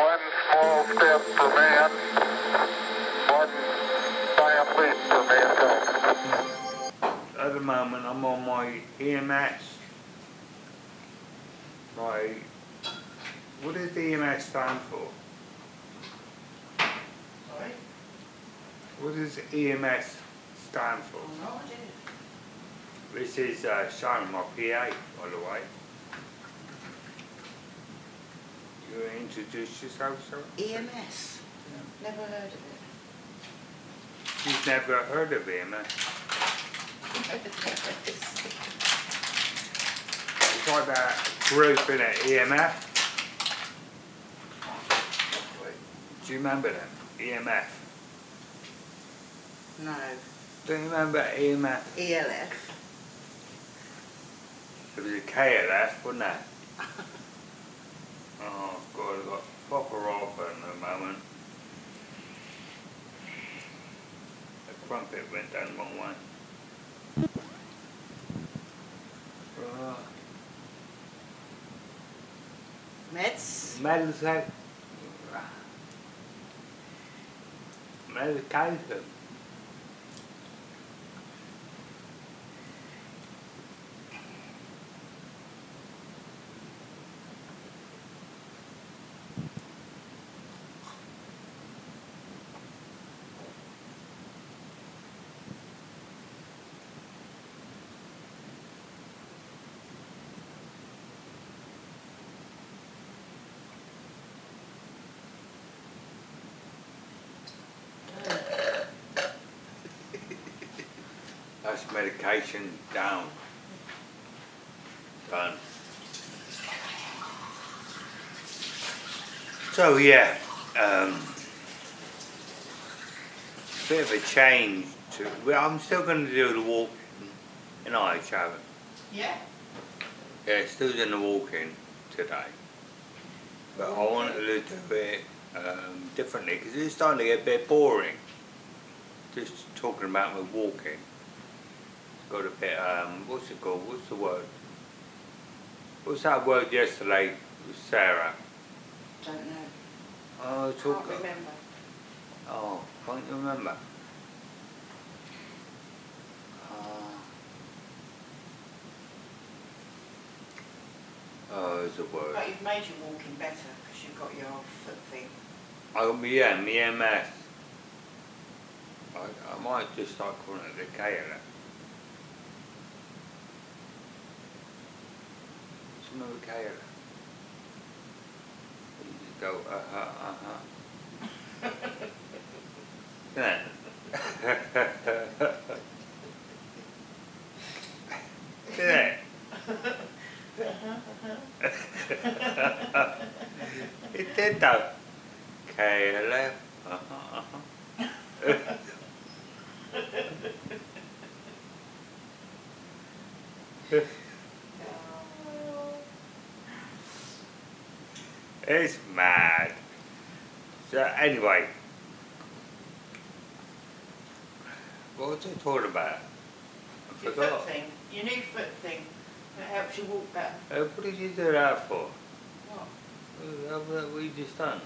One small step for man, one giant leap for mankind. At the moment, I'm on my EMS. My, what does the EMS stand for? Sorry? What does EMS stand for? No idea. This is uh, Sharon, my PA, by the way. You introduce yourself, sir? EMS. Never heard of it. You've never heard of EMS. It's like that group in it, EMF. Do you remember them? EMF. no. Do you remember EMF? ELF. It was a KLF, wasn't it? oh God, I've got proper off at the moment. The crumpet went down the wrong way. Right. Meds. Medical. Medication. That's medication down. Done. So yeah, um, bit of a change to. Well, I'm still going to do the walk in Irish Haven. Yeah. Yeah, still doing the walking today, but I wanted to do it um, differently because it's starting to get a bit boring. Just talking about my walking. Got a bit. Um, what's it called? What's the word? What's that word yesterday, with Sarah? Don't know. Oh, Can't talk. remember. Oh, can't you remember? Uh, oh, it's a word. But you've made your walking better because you've got your foot thing. Oh, yeah, me MS. I, I might just start calling it the you remember KLF? You just go, uh huh, uh huh. It did though. KLF. Uh-huh, uh-huh. It's mad. So anyway, what was I talking about? I Your forgot. foot thing. Your new foot thing that helps you walk better. Uh, what did you do that for? What? Uh, What what you just done?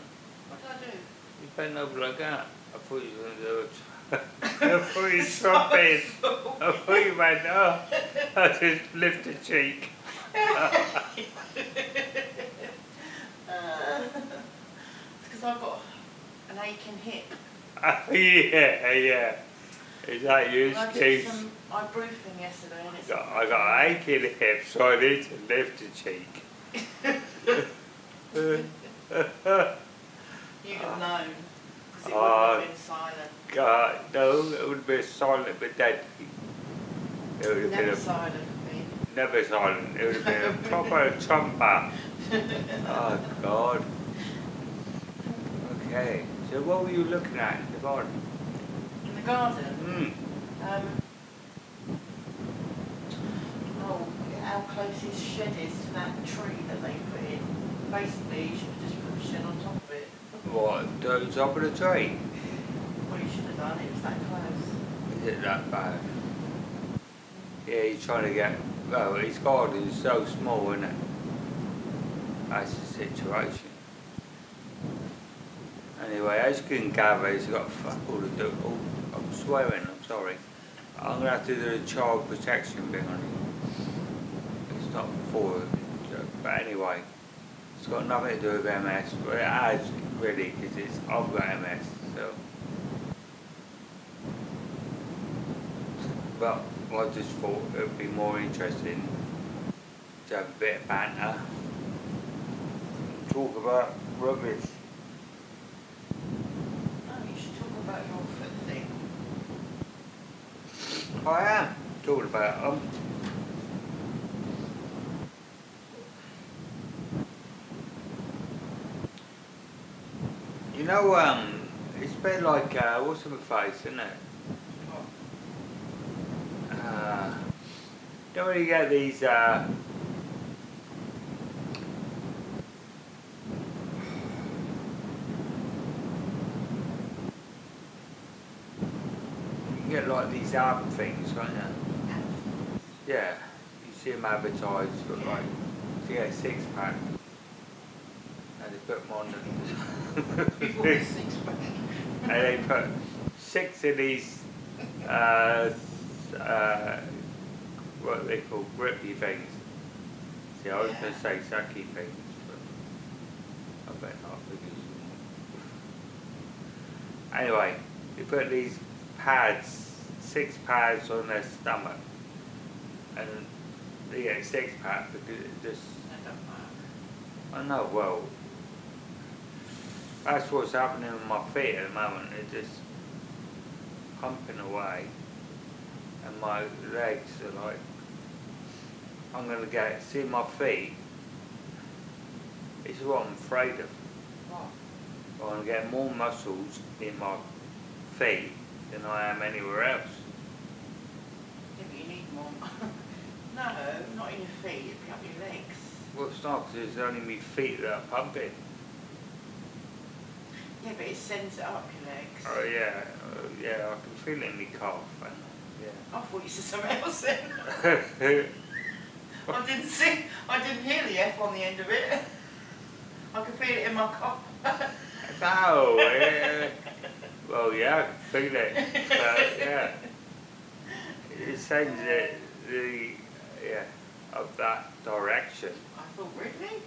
What did I do? You bent over like that. I thought you were going to do it. I thought you dropped it. I thought you went, oh, Just lift a cheek. Uh, it's because I've got an aching hip. Oh, yeah, yeah. Is that your And I took some ibuprofen yesterday and I got, I got an aching hip, so I need to lift a cheek. You'd have known because it wouldn't have been silent. God, no, it would be silent but deadly. It would have been Never a, silent, me. never silent. It would have been a proper trumper. Oh God. Okay. So what were you looking at in the garden? In the garden, Hmm. um, oh, how close his shed is to that tree that they put in. Basically, you should have just put the shed on top of it. What? The top of the tree? Well, you should have done it, it was that close. Is it that bad? Yeah, he's trying to get. Well, his garden is so small, isn't it? That's the situation. Anyway, as you can gather, he's got fuck all to do. Oh, I'm swearing, I'm sorry. I'm gonna have to do the child protection thing on it. It's not for but anyway, it's got nothing to do with MS, but it has really, because it's I've got MS, so. But I just thought it would be more interesting to have a bit of banter, talk about rubbish. No, you should talk about your foot thing. I am talking about um. You know, um, it's a bit like uh, what's the face, isn't it? Uh, don't really get these. Uh, you can get like these album things, can't you? Yeah, you see them advertised, but like, get a six pack, and they put them on You've got the, a six pack. and they put six of these, uh, uh, what they call grippy things. See, I was Yeah. gonna say sucky things, but I bet not because. Anyway, you put these pads, six pads on their stomach, and they get six pack because it just That don't work. I know, well, that's what's happening with my feet at the moment. They're just pumping away, and my legs are like, I'm gonna get, see my feet. This is what I'm afraid of. What? I'm gonna get more muscles in my feet than I am anywhere else. Yeah, but you need more. no, not in your feet, it'd be up your legs. Well, it's not, 'cause it's only my feet that are pumping. Yeah, but it sends it up your legs. Oh yeah, uh, yeah, I can feel it in my calf. And, I thought you said something else then. yeah. I didn't see, I didn't hear the F on the end of it. I could feel it in my cock. No, yeah. Well, yeah, I can feel it. But, yeah. It sends it the, yeah, of that direction. I thought, really?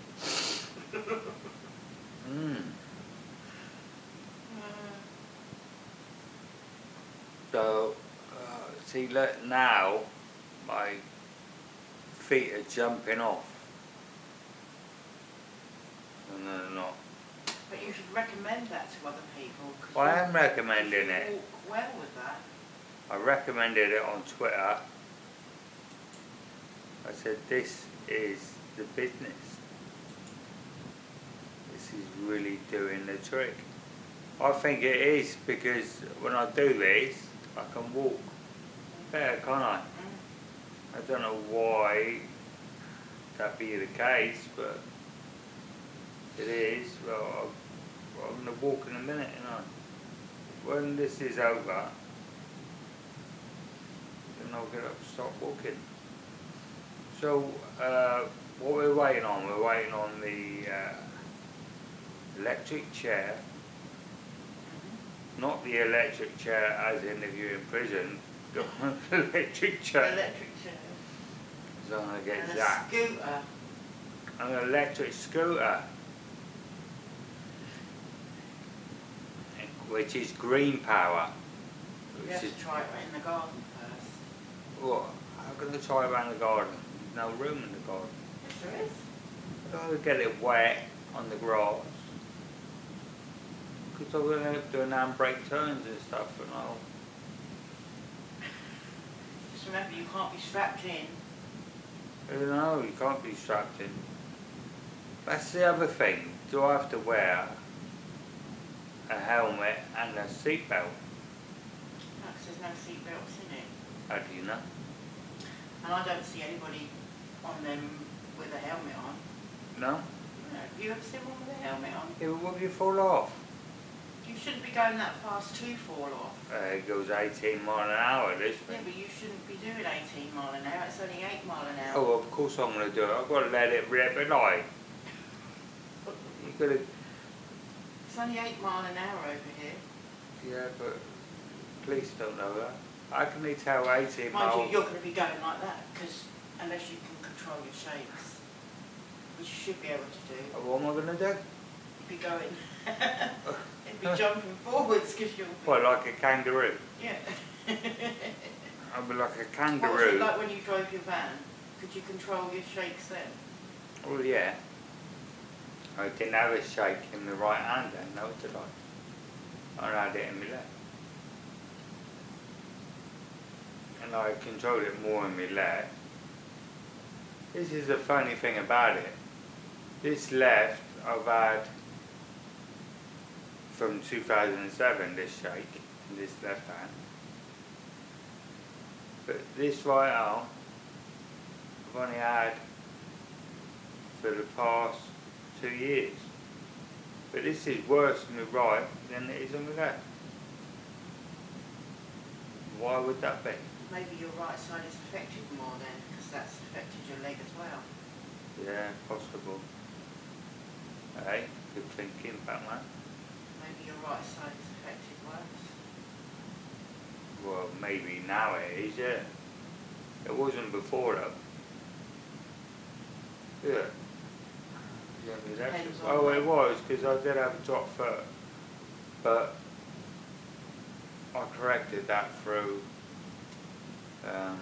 Mm. Uh, So, see, look, now my feet are jumping off. And they're not. but you should recommend that to other people. Well, I am recommending it. Walk well with that. I recommended it on Twitter. I said, this is the business. This is really doing the trick. I think it is because when I do this, I can walk can't I? I don't know why that be the case, but it is. Well, I'm, I'm gonna walk in a minute, you know. When this is over, then I'll get up and start walking. So, uh, what we're waiting on, we're waiting on the uh, electric chair, not the electric chair as in if you're in prison, electric chair. Electric chair. So I'm gonna get and a that. scooter. An electric scooter. Which is green power. You have to try it in the garden first. what? How can I try it around the garden? There's no room in the garden. Yes, there is. I don't want to get it wet on the grass. Because I'm going to have to do handbrake turns and stuff and all. Remember, you can't be strapped in. Oh, you know, you can't be strapped in. That's the other thing. Do I have to wear a helmet and a seatbelt? No, 'cause there's no seat belts in it. How do you know? And I don't see anybody on them with a helmet on. No? No, Have you ever seen one with a helmet on? What if you fall off? You shouldn't be going that fast to fall off. Uh, it goes 18 mile an hour, this Yeah, thing. but you shouldn't be doing 18 mile an hour. It's only 8 mile an hour. Oh, of course I'm going to do it. I've got to let it rip it like. You got to, It's only eight mile an hour over here. Yeah, but police don't know that. How can they tell 18 Mind miles? you, you're going to be going like that because unless you can control your shakes, which you should be able to do, What am I going to do? you'd be going, you'd be jumping forwards because you'll be, What, like a kangaroo? yeah. I'll be like a What was it kangaroo. like when you drove your van? Could you control your shakes then? Well, yeah. I didn't have a shake in the right hand then, no, did I? I had it in my left. And I controlled it more in my left. This is the funny thing about it. This left I've had from 2007, this shake, this left hand. But this right arm, I've only had for the past two years. But this is worse on the right than it is on the left. Why would that be? Maybe your right side is affected more then because that's affected your leg as well. Yeah, possible. Hey, good thinking, Batman. Maybe your right side is. Well, maybe now it is, yeah. It wasn't before though. Yeah. Yeah, but that's- oh, it was because I did have a top foot, but I corrected that through um,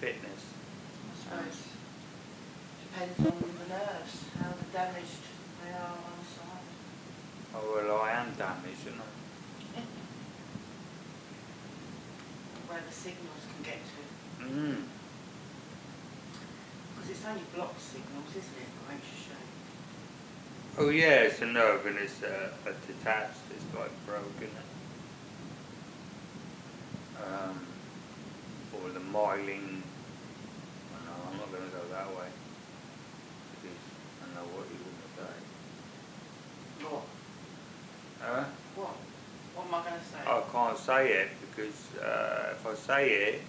fitness. I suppose depends on the nerves, how damaged they are on one side. Oh well, I am damaged, isn't I? Where the signals can get to. Mm. Because it's only blocked signals, isn't it, that makes you shake? Oh yeah, it's a nerve and it's uh, detached. It's like broken. Um, or the myelin. Oh, no, I'm not going to go that way because I know what you're going to say. What? Huh? What? What am I going to say? I can't say it because uh, if I say it,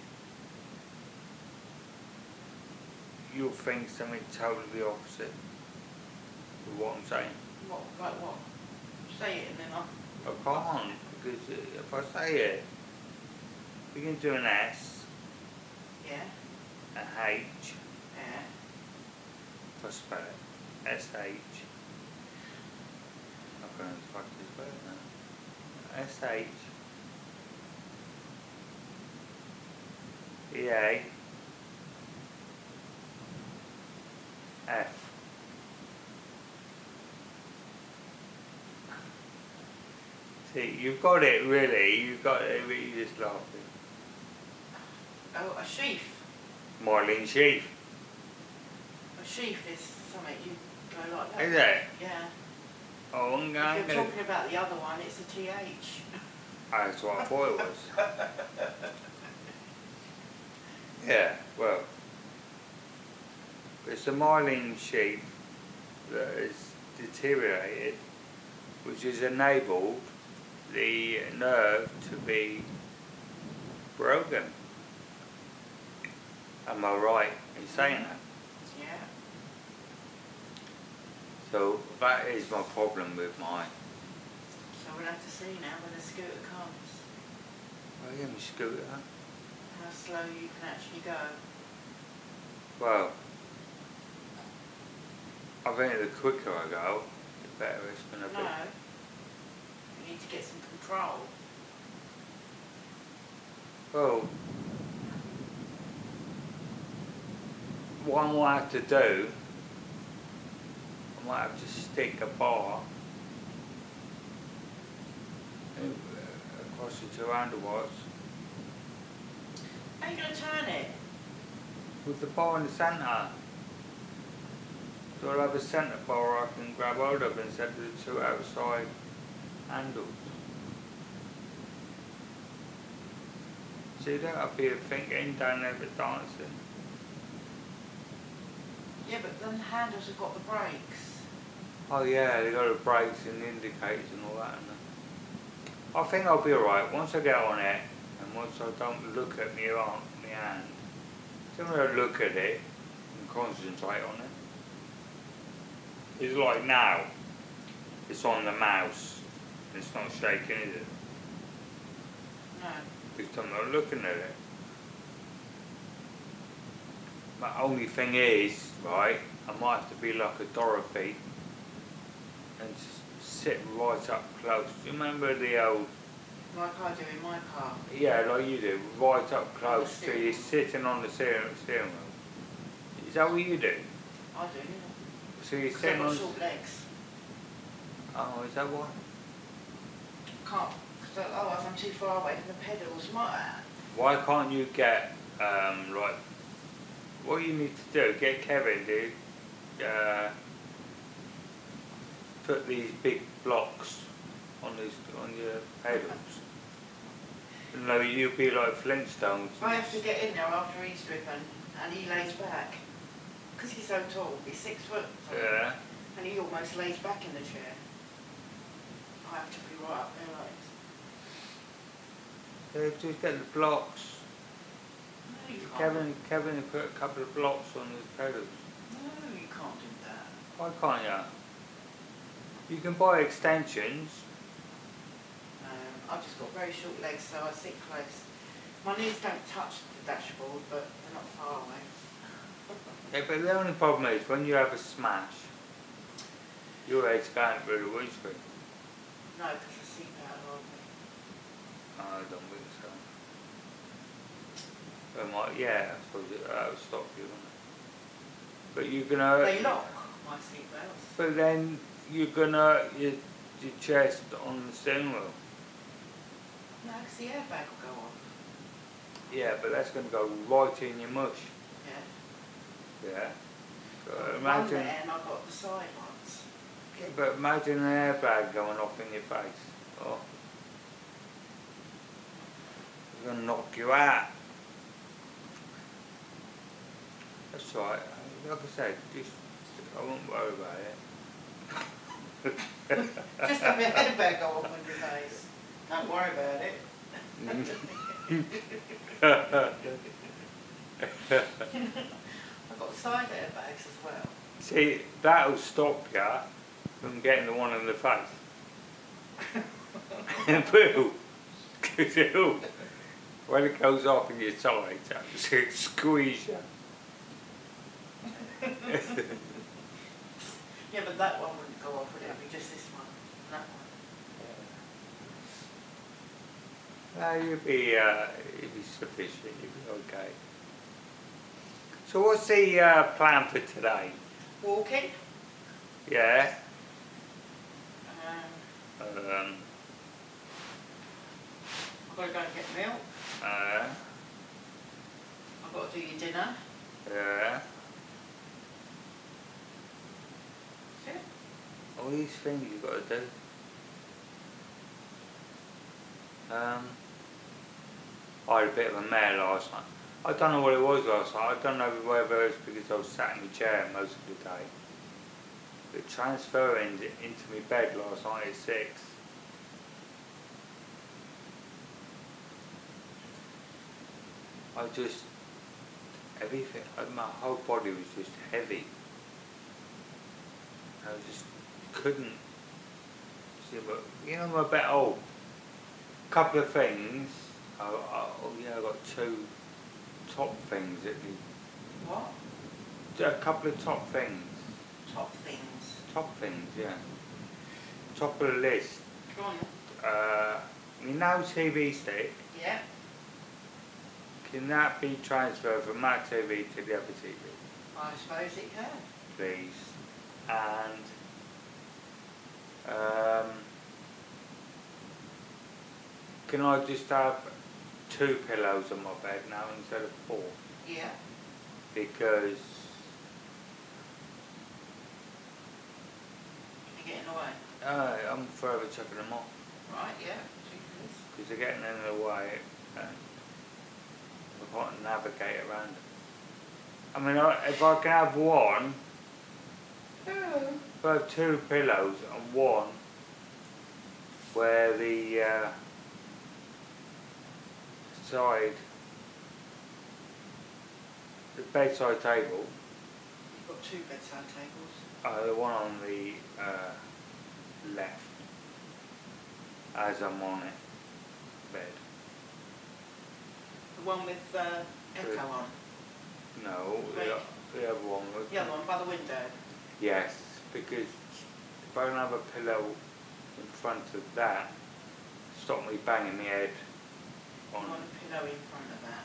you'll think something totally opposite of what I'm saying. What? Like what? Say it and then I'll... I can't because if I say it, we can do an S, Yeah? a H, Yeah? if I spell it, S H. I'm going to fuck this word now. S H. A. F. See, you've got it really, you've got it, you're just laughing. Oh, a sheaf. Marlene Sheaf, A sheath is something you go like that. is it? Yeah. Oh, I'm If going you're to. talking about the other one, it's a TH. That's what I thought it was. yeah, well, it's a myelin sheath that has deteriorated, which has enabled the nerve to be broken. Am I right in saying that? Yeah. So that is my problem with my So we'll have to see now when the scooter comes, I am scooter. How slow you can actually go. Well, I think the quicker I go, the better it's going to No. be. You need to get some control. Well, what I might have to do, I might have to stick a bar uh, across the two handlebars How are you going to turn it? with the bar in the centre. So I'll have a centre bar I can grab hold of instead of the two outside handles. See that? I'll be thinking down there with dancing. Yeah, but the handles have got the brakes. Oh yeah, they got the brakes and the indicators and all that. I think I'll be alright once I get on it and once I don't look at my arm, my hand. Then when I look at it and concentrate on it. It's like now. It's on the mouse. It's not shaking, is it? No. Because I'm not looking at it. My only thing is, right, I might have to be like a Dorothy and sit right up close. Do you remember the old, Like I do in my car. yeah, like you do, right up close so you're sitting on the steering, steering wheel? Is that what you do? I do, yeah. So you're Because I've sitting got on. short legs. Oh, is that what? Can't, because otherwise I'm too far away from the pedals. My, Why can't you get, um, like, what you need to do, get Kevin to, uh, put these big blocks on these, on your pedals. No, you'll be like Flintstones. I have to get in there after he's driven and he lays back. Because he's so tall, he's six foot. tall, Yeah, And he almost lays back in the chair. I have to be right up there like so just get the blocks. No, you can't. Kevin, Kevin put a couple of blocks on his pedals. No, you can't do that. Why can't you? You can buy extensions. I've just got very short legs, so I sit close. My knees don't touch the dashboard, but they're not far away. Yeah, but the only problem is when you have a smash, your head's going through the windscreen. No, because the seatbelt will be. I don't think so. It might, yeah, I suppose it, that would stop you, wouldn't it? But you're gonna. They lock my seatbelts. But then you're gonna your, your chest on the steering wheel. The airbag will go off. Yeah, but that's gonna go right in your mush. Yeah. Yeah. So imagine. there and I've got the side ones. Yeah, But imagine an airbag going off in your face. Oh. It's gonna knock you out. That's right. Like I said, just I won't worry about it. Just have your airbag go off on your face. Don't worry about it. Mm. I've got side airbags as well. See, that'll stop you from getting the one in the face. It will. 'Cause it'll. When it goes off in your side, it'll squeeze you. Yeah, but that one wouldn't go off, would it? It'd be just this one. That No, you'll be, uh, you'll be sufficient, you'll be okay. So what's the uh, plan for today? Walking. Yeah? Um, Um, I've got to go and get milk. uh, I've got to do your dinner. yeah. That's it. All these things you've got to do. Um, I had a bit of a mare last night. I don't know what it was last night. I don't know whether it's because I was sat in my chair most of the day. But transferring into my bed last night at six. I just, everything, uh, my whole body was just heavy. I just couldn't see, but you know, I'm a bit old. Couple of things. I, I, oh yeah, I got two top things What? a couple of top things. Top things. Top things, yeah. Top of the list. Go on. Uh, you know TV stick. Yeah. Can that be transferred from my TV to the other TV, I suppose it can. please? And um, can I just have two pillows on my bed now instead of four? Yeah. Because You're getting away. uh, I'm forever chucking them off Right, yeah. Because they're getting in the way and I can't navigate around them. I mean, if I can have one, if I have two pillows and one where the uh, side, the bedside table, You've got two bedside tables. uh, the one on the uh, left as I'm on it. Bed. The one with uh, echo on. No, the, the other one was. The other one by the window. Yes, because if I don't have a pillow in front of that, stop me banging my head You on. Want a pillow in front of that.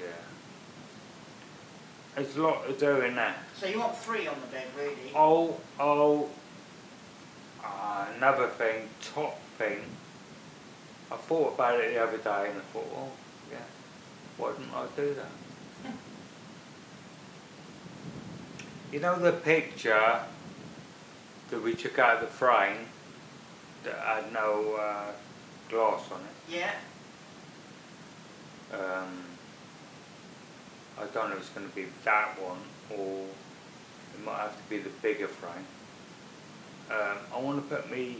Yeah. There's a lot to do in there. So you want three on the bed, really? Oh, oh, uh, another thing, top thing. I thought about it the other day and I thought, oh, yeah, why didn't I do that? you know the picture that we took out of the frame that had no uh, glass on it? Yeah. Um, I don't know if it's going to be that one or it might have to be the bigger frame. Um, I want to put me,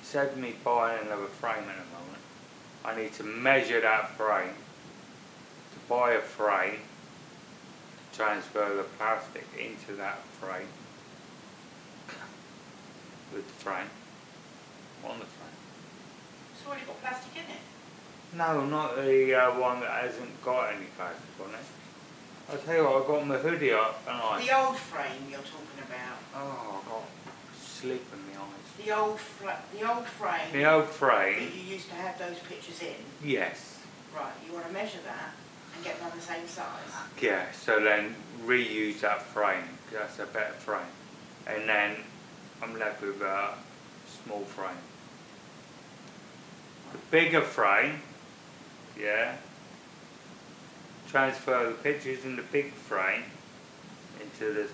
instead me buying another frame at the moment, I need to measure that frame, to buy a frame, to transfer the plastic into that frame, with the frame, on the frame. It's already got plastic in it. No, not the uh, one that hasn't got any plastic on it. I'll tell you what, I got my hoodie up and I. The old frame you're talking about. Oh, I got sleep in my eyes. The old the old frame The old that frame, you used to have those pictures in. yes. Right, you want to measure that and get them on the same size. Yeah, so then reuse that frame. that's a better frame. And then I'm left with a small frame. The bigger frame, yeah, transfer the pictures in the big frame into the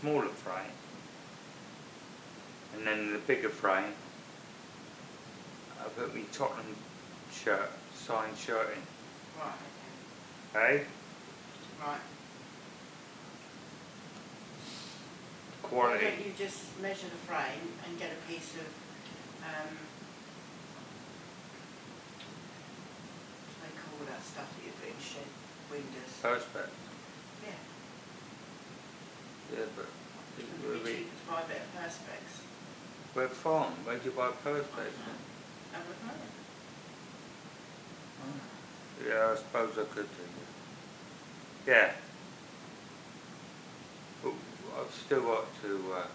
smaller frame. And then in the bigger frame, I put my Tottenham shirt, signed shirt in, Right, okay? okay. Right. Why don't you just measure the frame and get a piece of, um, what do they call that stuff that you put in shed windows? Perspex. Yeah, Yeah, but it would would be be, cheaper to buy a bit of perspex. we're farm, Where do you buy Perspex? I would know. Yeah, I suppose I could do. Yeah. But I've still got to, uh,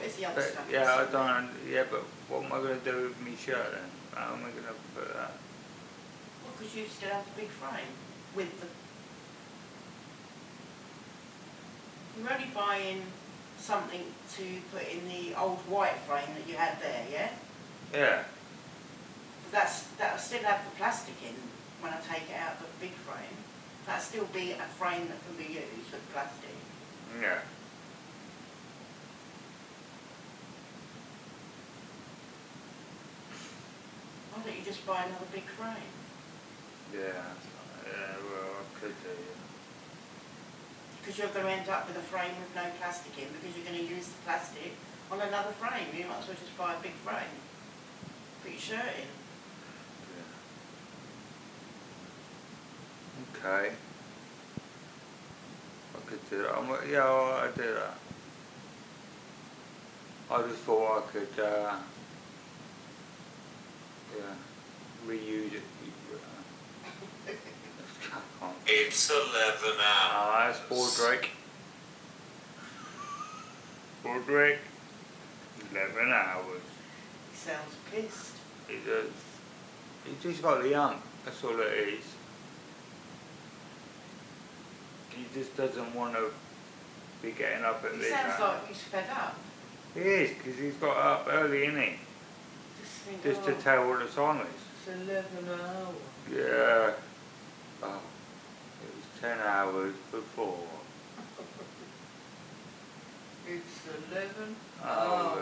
What is the but, yeah, I that's don't, yeah, but what am I gonna do with me shirt then? How am I gonna put that? Well, because you still have the big frame with the. You're only buying something to put in the old white frame that you had there, yeah? Yeah, But that's, that'll still have the plastic in when I take it out of the big frame. That'll still be a frame that can be used with plastic. yeah. Why don't you just buy another big frame? Yeah, yeah, well, I could do, yeah. Because you're going to end up with a frame with no plastic in because you're going to use the plastic on another frame. You might as well just buy a big frame. Put your shirt in. Yeah. Okay. I could do that. I'm, yeah, I do that. I just thought I could, uh, yeah, reuse it. Uh, It's 11 hours. Ah, that's Baldrick. Baldrick. Eleven hours. He sounds pissed. He does. He's just got the hump. That's all it is. He just doesn't want to be getting up at He this sounds hour. like he's fed up. He is, because he's got up early, isn't he? Just think, Just to oh, tell what the time is. It's 11 hours. Yeah. Oh, it was ten hours before. It's 11 Hours.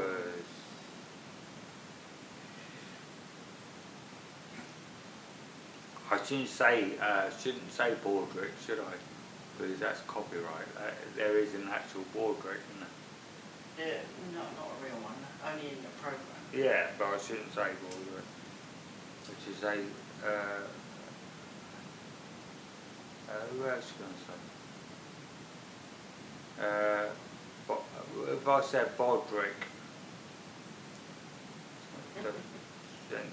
I shouldn't say, uh, shouldn't say Baldrick, should I? Because that's copyright. Uh, there is an actual Baldrick, isn't there? Yeah, no, not a real one. Only in the program. Yeah, but I shouldn't say Baldrick. Which is a, uh, Uh, who else can I say? Uh, Bo- if I said Bodrick, ain't got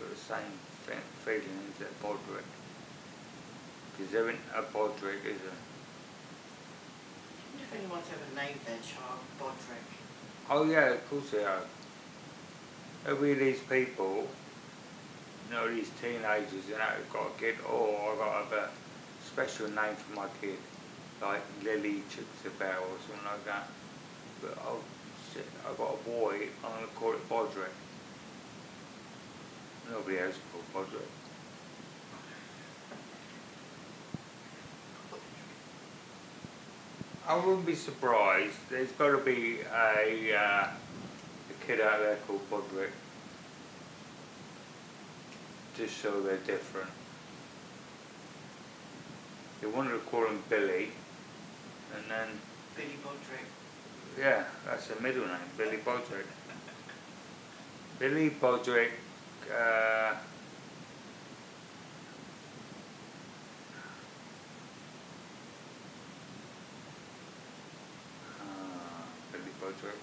the same fe- feeling as that Bodrick. Because there ain't a Bodrick, is there? I wonder if anyone's ever named their child Bodrick. Oh yeah, of course they are. There'll these people, you know, these teenagers, you know, who've got a kid, oh, I've got to have a special name for my kid, like Lily Chicksabel or something like that. But shit, I've got a boy, I'm going to call it Bodrick. Nobody else called Bodrick. I wouldn't be surprised. There's got to be a, uh, a kid out there called Bodrick. Just so they're different. They wanted to call him Billy, and then, Billy Bodrick. yeah, that's the middle name, Billy Bodrick. Billy Bodrick, uh, uh, Billy Bodrick.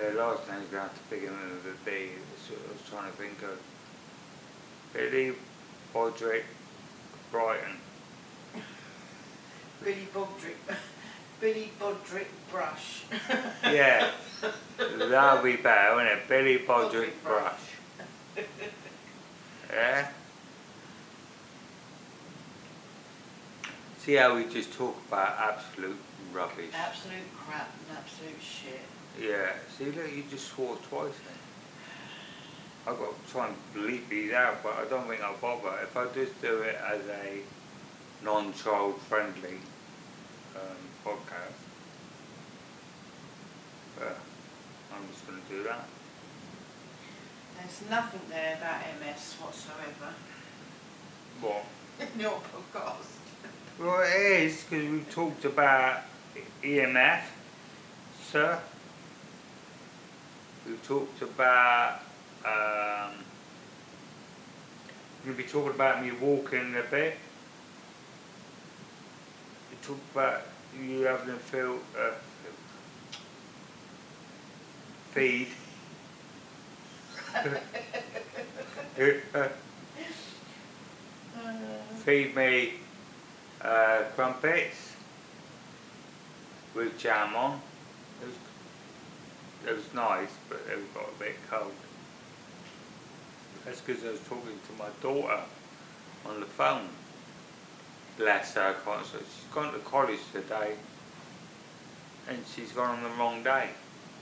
Their last going to have to a B, that's what I was trying to think of. Billy Bodrick Brighton. Billy Bodrick. Billy Bodrick Brush. Yeah, that'll be better, wouldn't it? Billy Bodrick Bodrick Brush. Yeah? See how we just talk about absolute rubbish? Absolute crap and absolute shit. Yeah, see, look, you just swore twice then. I've got to try and bleep these out, but I don't think I'll bother. If I just do it as a non-child friendly um, podcast, uh, I'm just going to do that. There's nothing there about MS whatsoever What? in your podcast. Well, it is because we've talked about EMF, sir. Talked about. Um, we're going to be talking about me walking a bit. We talked about you having to feel uh, feed. Feed me uh, crumpets with jam on. It was, it was nice, but it got a bit cold. That's because I was talking to my daughter on the phone. Bless her, I can't she's gone to college today and she's gone on the wrong day.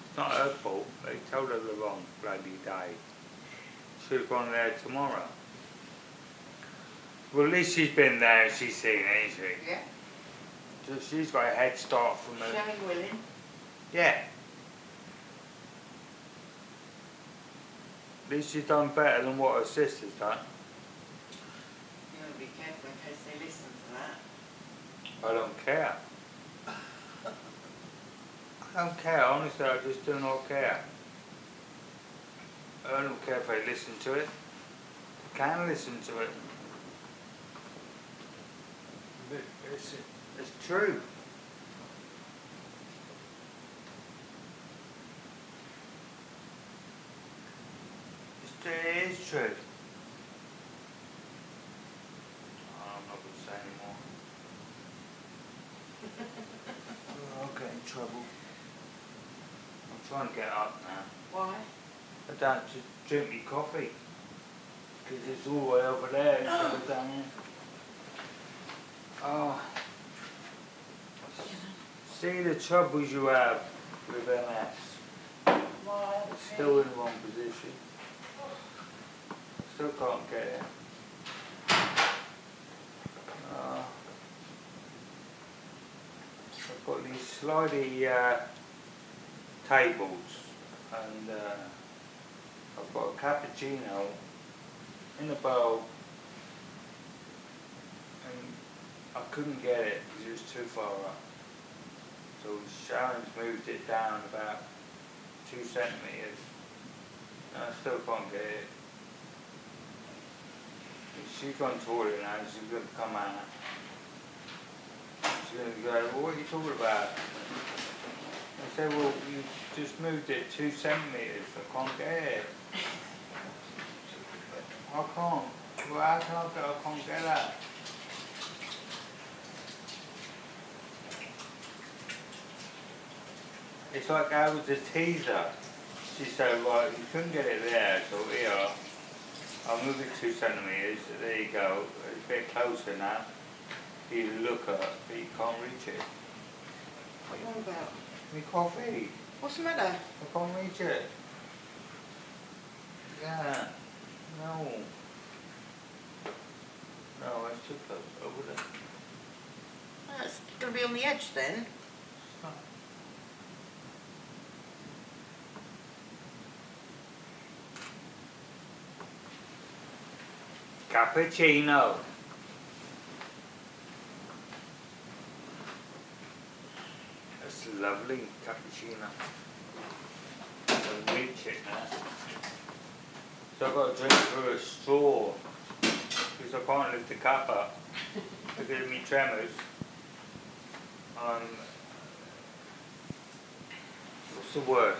It's not her fault, they told her the wrong bloody day. Should have gone there tomorrow. Well, at least she's been there and she's seen it, ain't she? yeah. So she's got a head start from the. Shelley Willing. Yeah. At least she's done better than what her sister's done. You gotta be careful in case they listen to that. I don't care. I don't care, honestly, I just do not care. I don't care if they listen to it. They can listen to it. But it's, it's true. It's, it is true. I'm not going to say anymore. Oh, I'll get in trouble. I'm trying to get up now. Why? I don't just drink me coffee. Because it's all the way over there instead of down here. Oh. See the troubles you have with MS. Why? Still in the wrong position. Still can't get it. Uh, I've got these slidey uh, tables and uh, I've got a cappuccino in a bowl and I couldn't get it because it was too far up. So Sharon's moved it down about two centimetres and I still can't get it. And she's gone toilet now, she's gonna come out. She's gonna go, well, what are you talking about? I said, well, you just moved it two centimetres, I can't get it. I can't, well, how can I get, I can't get that? It's like I was a teaser. She said, well, you couldn't get it there, so here, I'll move it two centimetres, there you go, it's a bit closer now. You look at it, but you can't reach it. What are you on about? Me coffee, What's the matter? I can't reach it. Yeah, no. No, too close, over there. It's going to be on the edge then. Cappuccino. That's lovely cappuccino. I'll. So I've got to drink through a straw because I can't lift the cup up because of me tremors. Um, what's the word?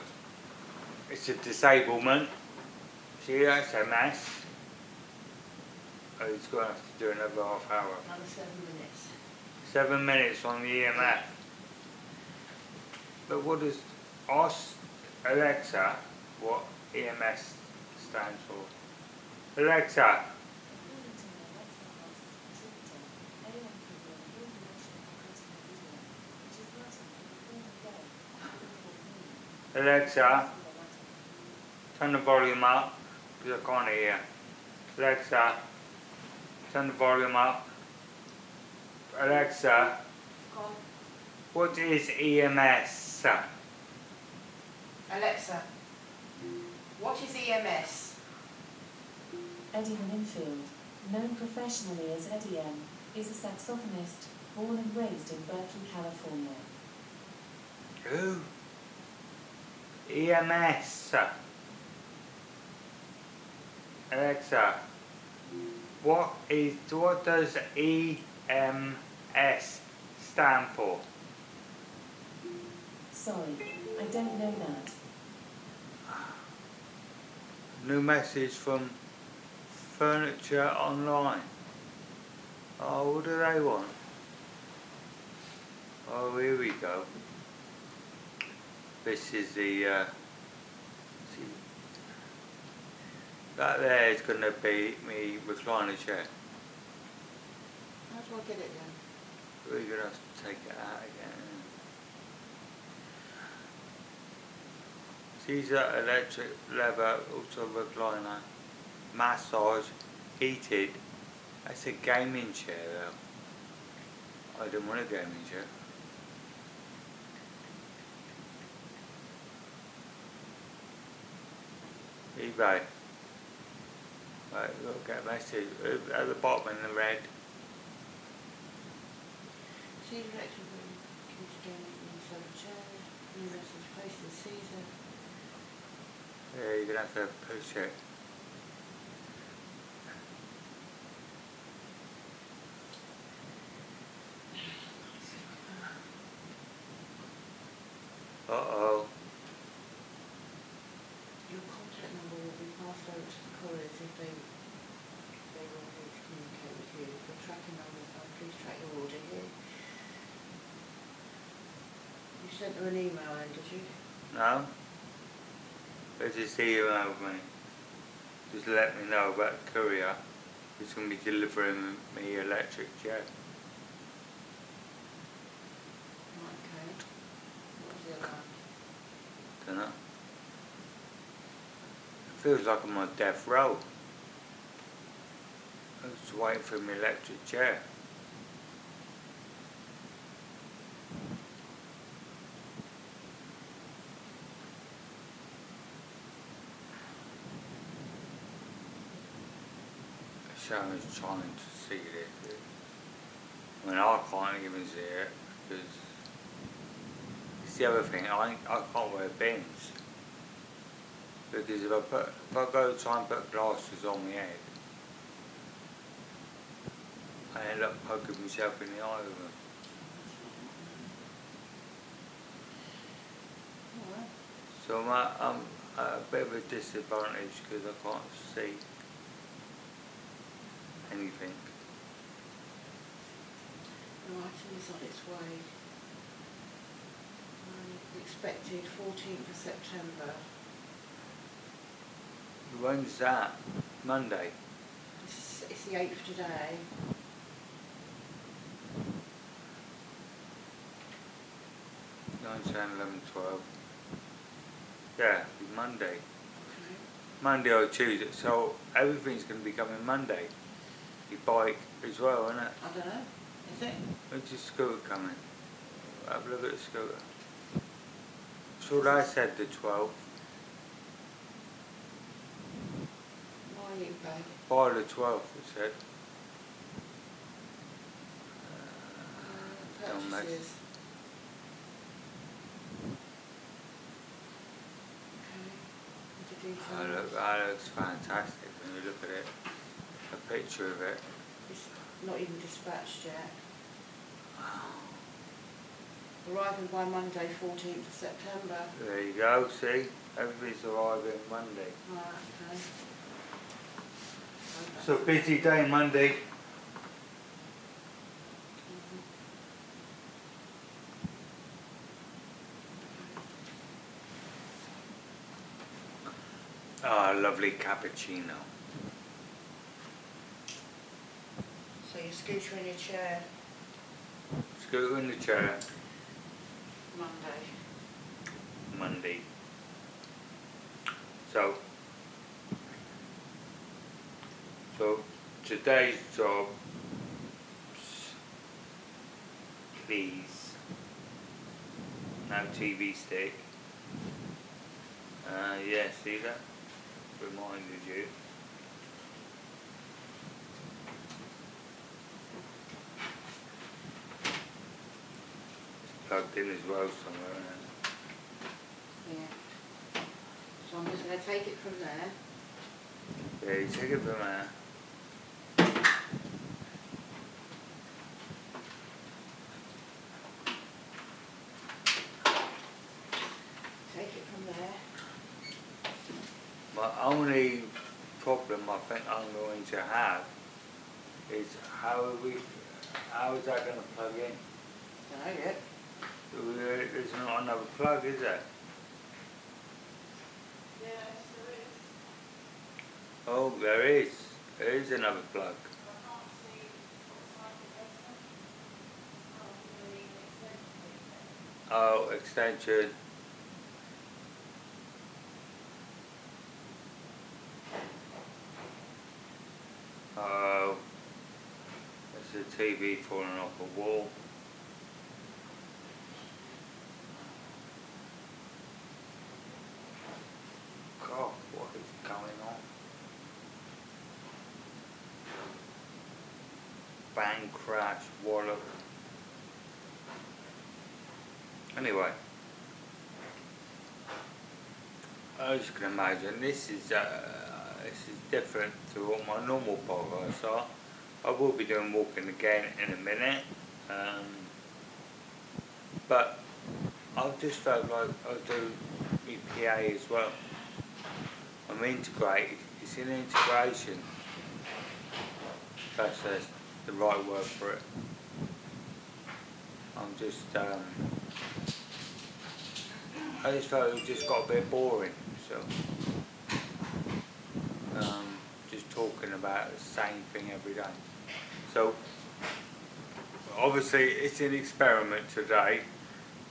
It's a disablement. See, that's a mess. Oh, he's going to have to do another half hour. Another seven minutes. Seven minutes on the EMS. But what does ask Alexa what EMS stands for? Alexa, Alexa, turn the volume up because I can't hear. Alexa, turn the volume up. Alexa, what is EMS? Alexa, what is EMS? Eddie Minfield, known professionally as Eddie M, is a saxophonist, born and raised in Berkeley, California. Who? EMS. Alexa, what is what does EMS stand for? Sorry, I don't know that. New message from Furniture Online. Oh, what do they want? Oh, here we go. This is the. Uh, see, that there is going to be me recliner chair. How do I get it then? We're going to have to take it out again. These are electric leather, also recliner, massage, heated. That's a gaming chair though. I don't want a gaming chair. eBay. Right, look at a message at the bottom in the red. Caesar electric room, computer gaming, new solar chair, new message placed in Caesar. Yeah, you're gonna have to push it. Uh oh. Your contact number will be passed over to the couriers if they, they will need to communicate with you. Your tracking number is on, please track your order here. You sent them an email then, did you? No? Let's just see you out me. Just let me know about the courier who's going to be delivering me electric chair. Okay. What was the other one? Dunno. Feels like I'm on death row. I was waiting for my electric chair. Sharon's trying to see this. I mean, I can't even see it because it's the other thing. I I can't wear bins because if I put if I go try and put glasses on my head, I end up poking myself in the eye with them. So I'm, at- I'm at a bit of a disadvantage because I can't see anything. The item is on its way. Um, Expected fourteenth of September. When's that? Monday. It's, it's the eighth today. Nine, ten, eleven, twelve. Yeah, it's Monday. Okay. Monday or Tuesday. So everything's going to be coming Monday. Your bike as well, isn't it? I don't know. Is it? When's your scooter coming? Have a look at the scooter. So I said the 12th. Why are you babe? By the 12th, it said. Uh, Uh, don't purchases. Okay. Oh, look, that looks fantastic when you look at it. A picture of it. It's not even dispatched yet. Arriving by Monday, fourteenth of September. There you go, see? Everybody's arriving Monday. Right, okay. Okay. So busy day Monday. Mhm. Ah, lovely cappuccino. So your scooter in your chair Scooter in the chair, Monday. Monday. So, so today's job, please, Now TV stick. Uh, yeah, see that? Reminded you. In as well somewhere. Yeah. So I'm just gonna take it from there. Yeah, you take it from there. Take it from there. My only problem I think I'm going to have is how are we, how is that going to plug in? Don't know yet. There- There's not another plug, is there? Yes, there is. Oh, there is. There is another plug. I can't see what's like the Oh, extension. Oh, there's a TV falling off a wall. God, what is going on? Bang, crash, wallop. Anyway, as you can imagine, this is uh, this is different to what my normal podcasts are. I will be doing walking again in a minute, um, but I just felt like I'll do EPA as well. I'm integrated. It's an integration. Uh, the right word for it. I'm just um, I just felt it just got a bit boring, so um, just talking about the same thing every day. So obviously it's an experiment today,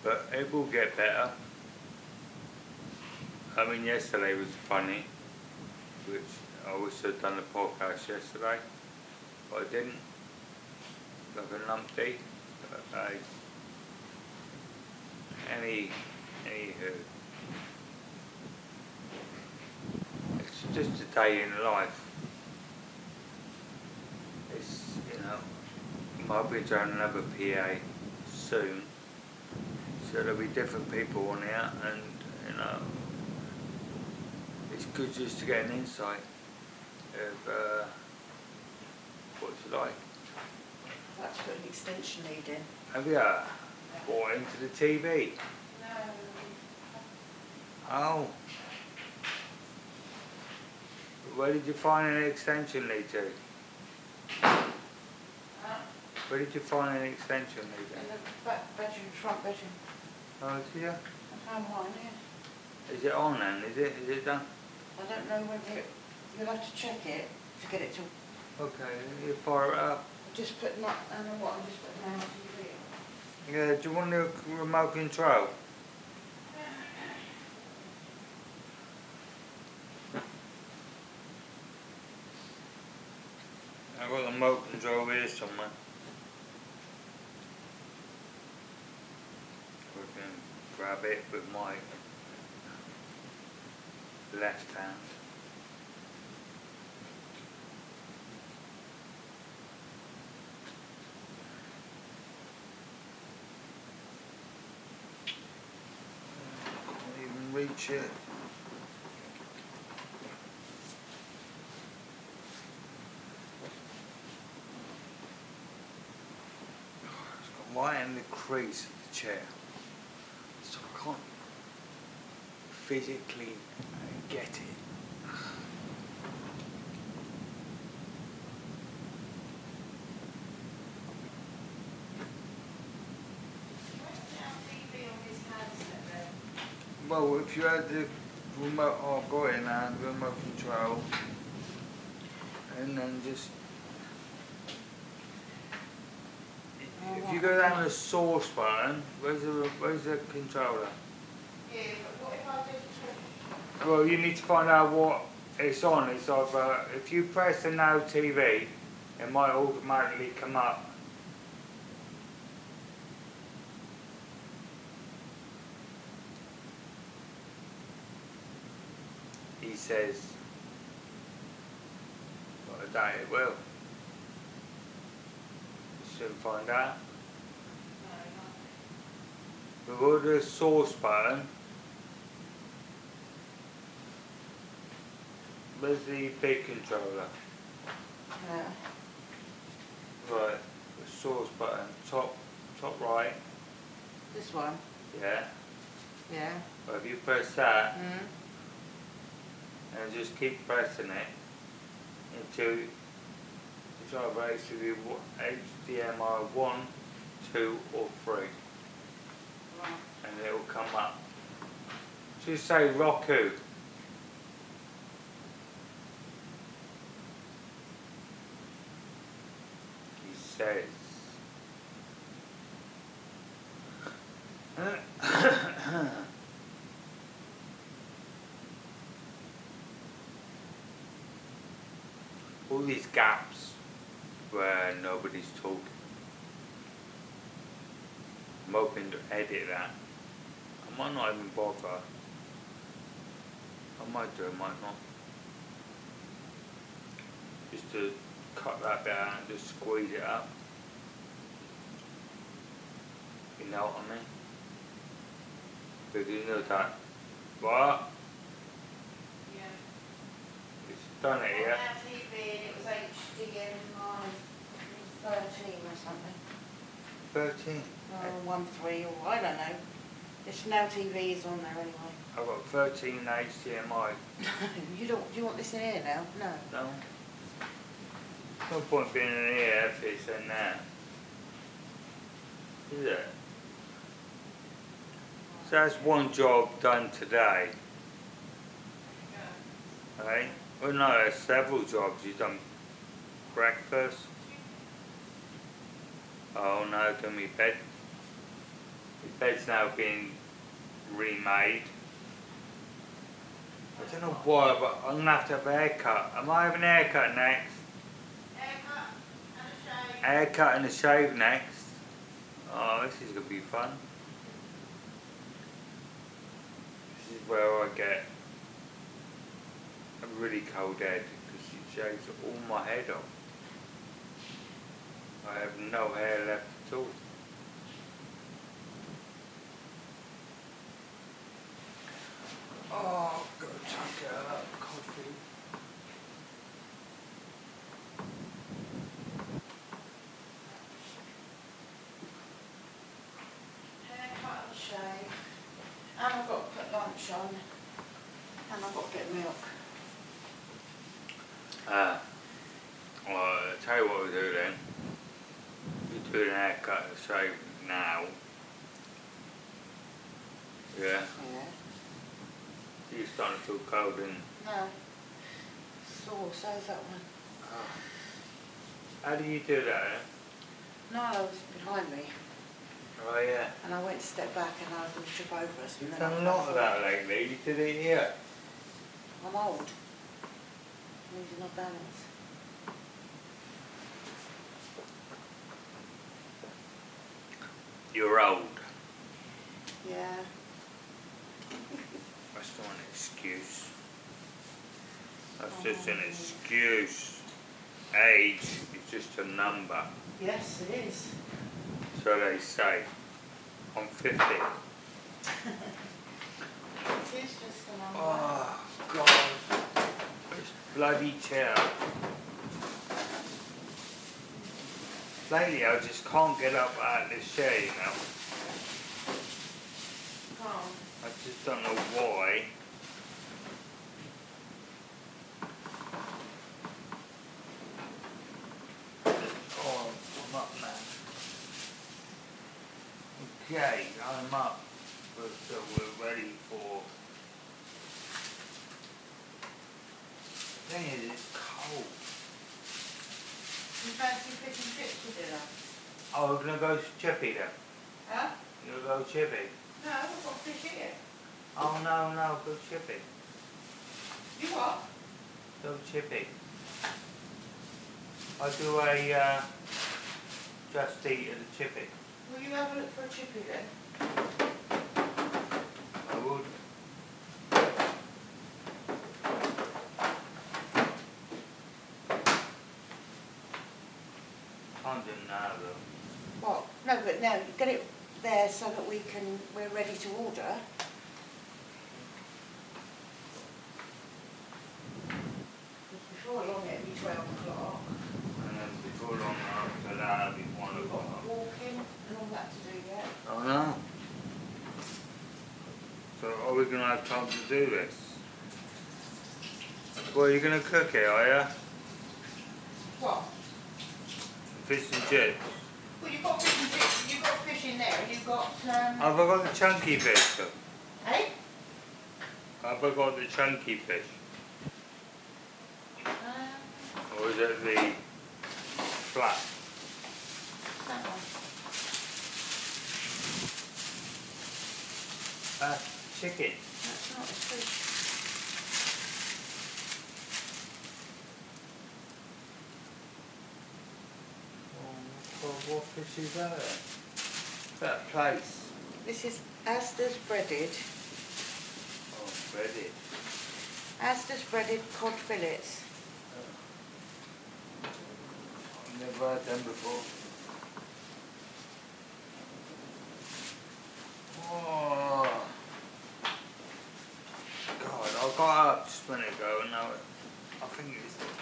but it will get better. I mean, yesterday was funny, which I wish I'd done the podcast yesterday, but I didn't. But I, any, anywho, it's just a day in life. It's, you know, might be doing another PA soon, so there'll be different people on here, and you know, it's good just to get an insight of uh, what it's like. To put an extension lead in. Have you? Or into the TV? No. Oh. Where did you find an extension lead to? Where did you find an extension lead In to? the back bedroom, front bedroom. Oh, did you? I found one here. Is it on then? Is it? Is it done? I don't know whether it, you'll have to check it to get it to, Okay, you fire it up. Just put not, I know what, I'm just putting now Yeah, do you want the remote control? I've got the remote control here somewhere. We can grab it with my left hand. Can't even reach it. It's got right in the crease of the chair. So I can't physically get it. Well, if you had the remote, oh, I've got it now, the remote control, and then just. If you go down the source button, where's the where's the controller? Yeah, but what if I just Well, you need to find out what it's on. It's either uh, if you press the Now TV, it might automatically come up. He says, well, I doubt it will. Soon find out. We'll to the source button. Where's the big controller? no, Right, the source button, top, top right, this one, yeah. yeah. But if you press that Mm. And just keep pressing it until it's either HDMI one- HDMI one, two, or three, Right. and it'll come up. Just say Roku. He says. All these gaps where nobody's talking. I'm hoping to edit that. I might not even bother. I might do, I might not. Just to cut that bit out and just squeeze it up. You know what I mean? Because you know that. What? Yeah. It's done it? On our TV and it was HDMI thirteen or something. 13. Or one three, or I don't know. It's now TV is on there anyway. I've got 13 HDMI. you don't, do you want this in here now? No. No. No point being in here if it's in there. Is it? So that's one job done today, right? Well, no, there's several jobs. You've done breakfast. Oh no, done my bed. My bed's now being remade. I don't know why, but I'm gonna have to have a haircut. Am I having a haircut next? Haircut and a shave. Haircut and a shave next. Oh, this is gonna be fun. This is where I get a really cold head because she shaves all my head off. I have no hair left at all. Oh, go take a coffee. Haircut and shave. And I've got to put lunch on. And I've got to get milk. Uh, well, I'll tell you what we do then. We do an haircut and shave now. Yeah, Yeah. you're starting to feel cold and No. Sore, so's that one. how do you do that? Eh? Nala was behind me Oh yeah. and I went to step back and I was going to trip over us. and You've then done a lot of that lately. You did it here. I'm old. Losing my balance. You're old. Yeah. That's not an excuse. That's just an oh. excuse. Age is just a number. Yes, it is. So they say. I'm 50. It is just a number. Oh, God. This bloody chair. Lately, I just can't get up out of this chair, you know. Come on. I just don't know why. Oh, I'm up now. Okay, I'm up. But, So we're ready for. Thing is, it's cold. You fancy fish and chips for dinner? Oh, we're gonna go chippy then. Huh? You're gonna go chippy. No, I've got fish here. Oh no, no, go chippy. You what? Go chippy. I'll do a uh, just eat at the chippy. Will you have a look for a chippy then? I would. Can't do now though. What? No, but no, get it there so that we can, we're ready to order. Before long it'll be twelve o'clock. And then before long after that, it'll be one We've got o'clock. walking and all that to do yet. Oh no. So are we gonna have time to do this? Well, you're gonna cook it, are you? What? Fish and chips. Got fish and chips, you've got fish in there you've got, um, Have I got the chunky fish? though? hey? Have I got the chunky fish? Um, Or is it the flat? that one. Uh, chicken. That's not a fish. Oh, what, what fish is that? That place. This is Asda's breaded, Oh, breaded. Asda's breaded cod fillets. I've never had them before. Oh. God, I got up just a minute ago and now it, I think it's.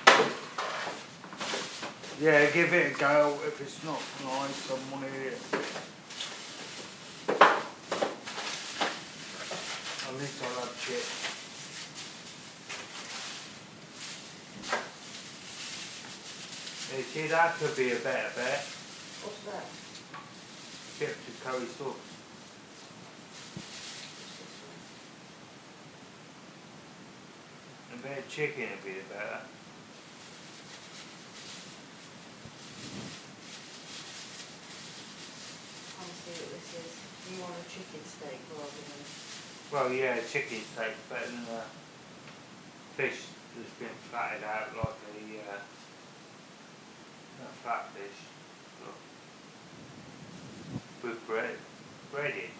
Yeah, give it a go. If it's not nice, someone here. At least I'll have chips. You see, that could be a better bet. What's that? Chips with curry sauce. A bit of chicken would be better. I want to see what this is. You want a chicken steak rather than, Well, yeah, chicken steak, but than a fish that's been flatted out like a, uh, not flatfish. but With bread, breaded.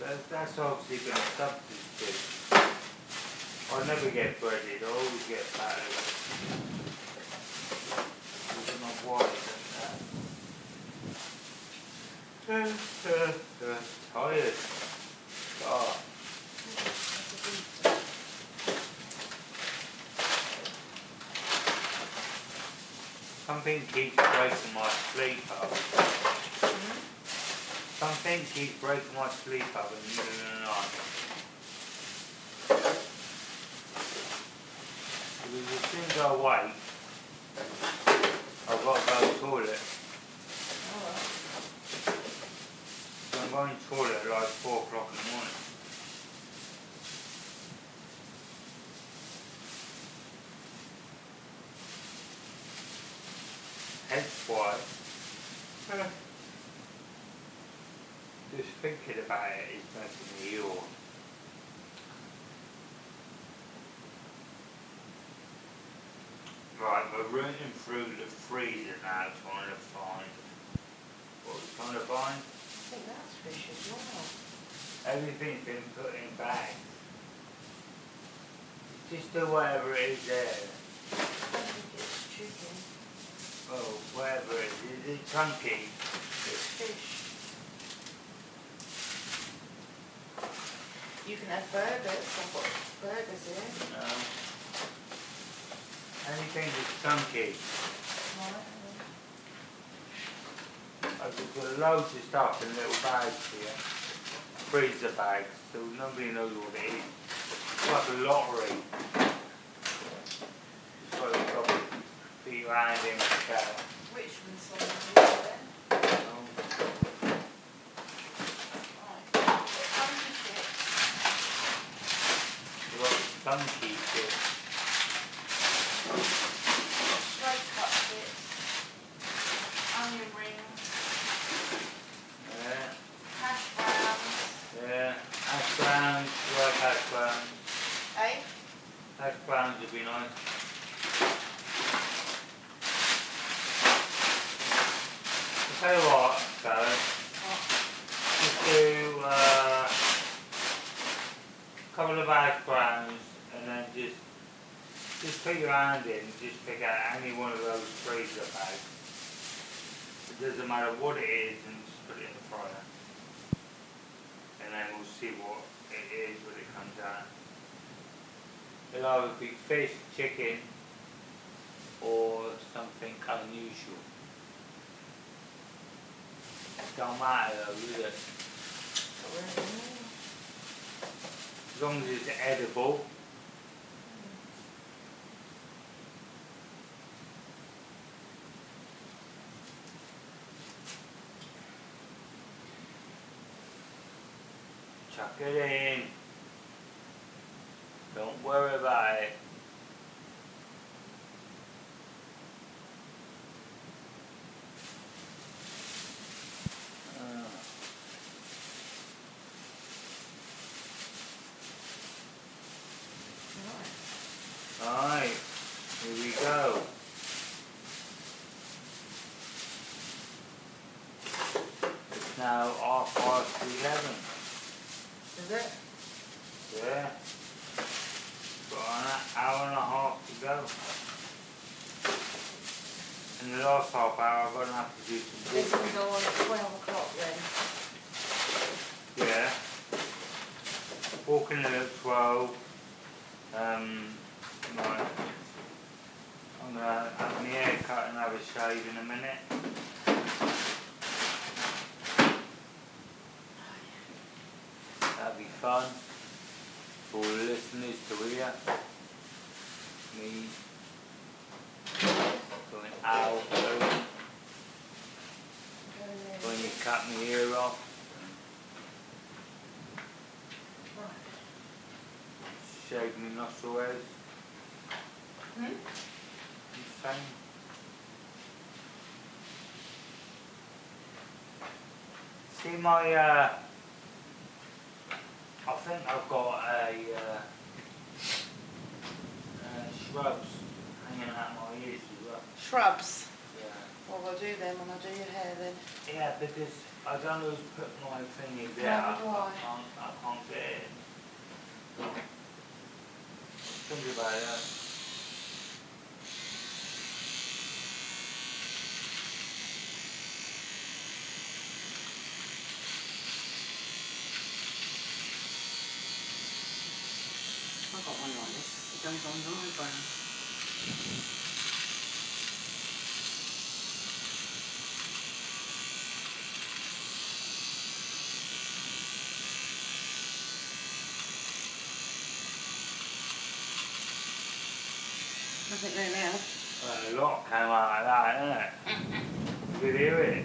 That, that's obviously been a substitute. I never get breaded, I always get flatted. I don't know Something keeps breaking my sleep up. Something keeps breaking my sleep up in the middle of the night. Because as soon as I wake, I've got to go to the toilet. I'm going to toilet at like four o'clock in the morning. Hence why, hmm. just thinking about it is making me ill. Right, we're running through the freezer now trying to find what we're trying to find. I think that's fish as well. Everything's been put in bags. Just do whatever it is there. I think it's chicken, Oh, whatever it is. Is it chunky? it's fish. You can have burgers, I've got burgers here. No. Anything that's chunky. Right. I've got loads of stuff in little bags here. Freezer bags, so nobody knows what it is. It's like a lottery. It's like you've got to put your hand in the cow. Which one's on the then? Right. Funky chips, You've got funky shit. straight cut chips, onion rings, Yeah, hash browns, yeah. Hash browns, you like hash browns. eh? Hash browns would be nice. I'll tell you what, Sarah, just do, uh, couple of hash browns and then just, just put your hand in, just pick out any one of those freezer bags. It doesn't matter what it is and just put it in the fryer. And then we'll see what it is when it comes out. It'll either be fish, chicken, or something unusual. It Don't matter though, does it? As long as it's edible. Chuck it in. Don't worry about it. Uh, Right. Alright, here we go. It's now half past eleven. Is it? Yeah. Got an hour and a half to go. In the last half hour, I'm gonna have to do some This walking. will go on at twelve o'clock then. Yeah. Walking in at twelve. Um, right. I'm gonna have my hair cut and have a shave in a minute. That'd be fun for the listeners to hear. Me going out early when you cut my ear off. Shave my nostril hairs. Hmm? Insane. See my uh I think I've got a uh, uh shrubs hanging out my ears as well. Shrubs. Yeah. What will do then when I do your hair then? Yeah, because I don't know who's put my thing in there. Neither I, do I I. can't I can't get it. Think about that. I've got one like this. It goes on your eyebrows. Nothing there now. A lot came out of that, innit? Mm-hmm. You could hear it.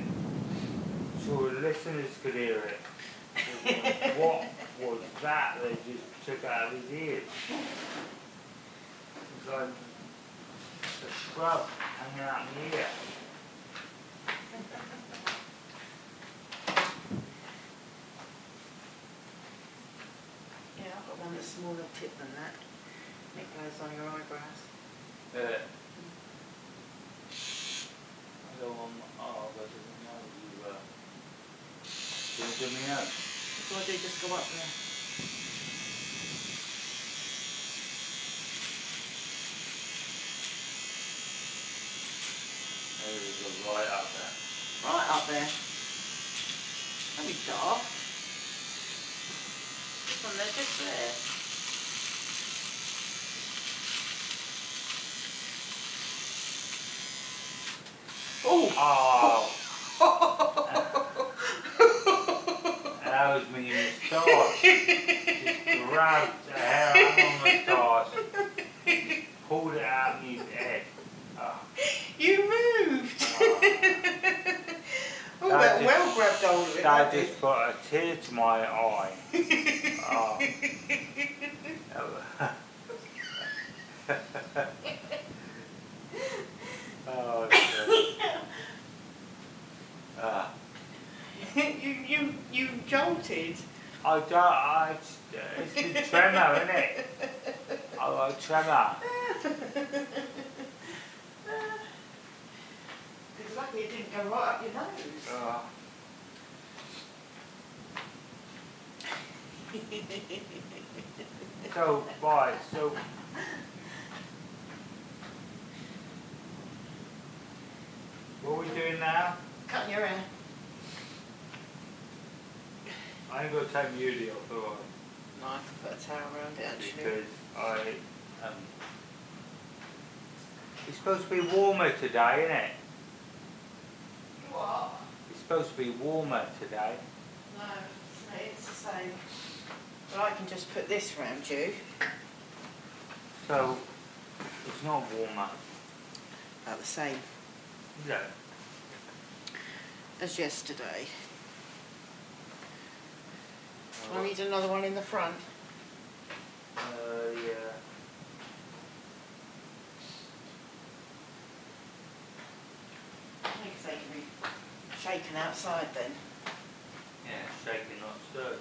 So the listeners could hear it. what was that they just took out of his ears? It's like a scrub hanging out in the ear. Yeah, I've got one that's smaller tip than that. It goes on your eyebrows. That doesn't know you, uh, can you give me up? What do I do? Just go up there. There we go, right up there. Right up there. Don't be daft. This one there, just there. Oh! Oh! that was me in the moustache. Just grabbed the hair out of my moustache, pulled it out of his head. Oh, You moved! oh, That that just- well grabbed hold of it. that didn't just put a tear to my eye. Oh. oh, shit. Ah. it? you, you, you jolted. I don't, I, it's the tremor, isn't it? I a tremor. It's lucky it didn't go right up your nose. Oh. So, right, so. What are we doing now? Cutting your hair. I ain't gonna take my hoodie off, am No, I can put a towel around it actually. Because I, um. It's supposed to be warmer today, isn't it? What? It's supposed to be warmer today. No, no, it's the same. But I can just put this round you. So, it's not warmer, About the same is it? as yesterday. I need another one in the front. Uh, yeah. I think they can be shaken outside then. Yeah, shaking, not stirred.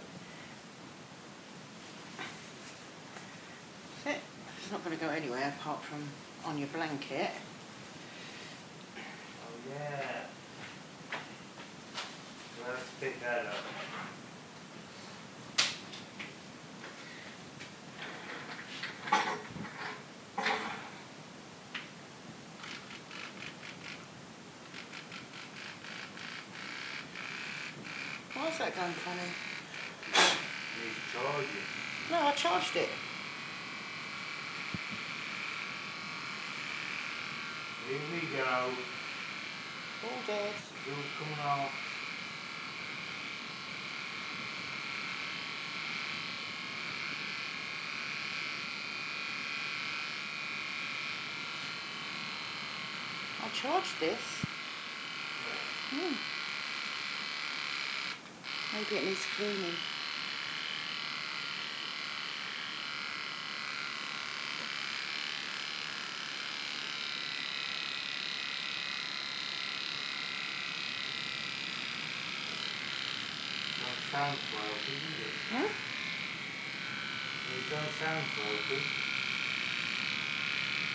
That's it. It's not going to go anywhere apart from on your blanket. Oh, yeah. Well, let's pick that up. Why is that going funny? Need charging. No, I charged it. Here we go. All dead. Still coming off. I charged this. Hmm. Maybe it needs cleaning. Don't sound smoky, does it? Don't sound smoky.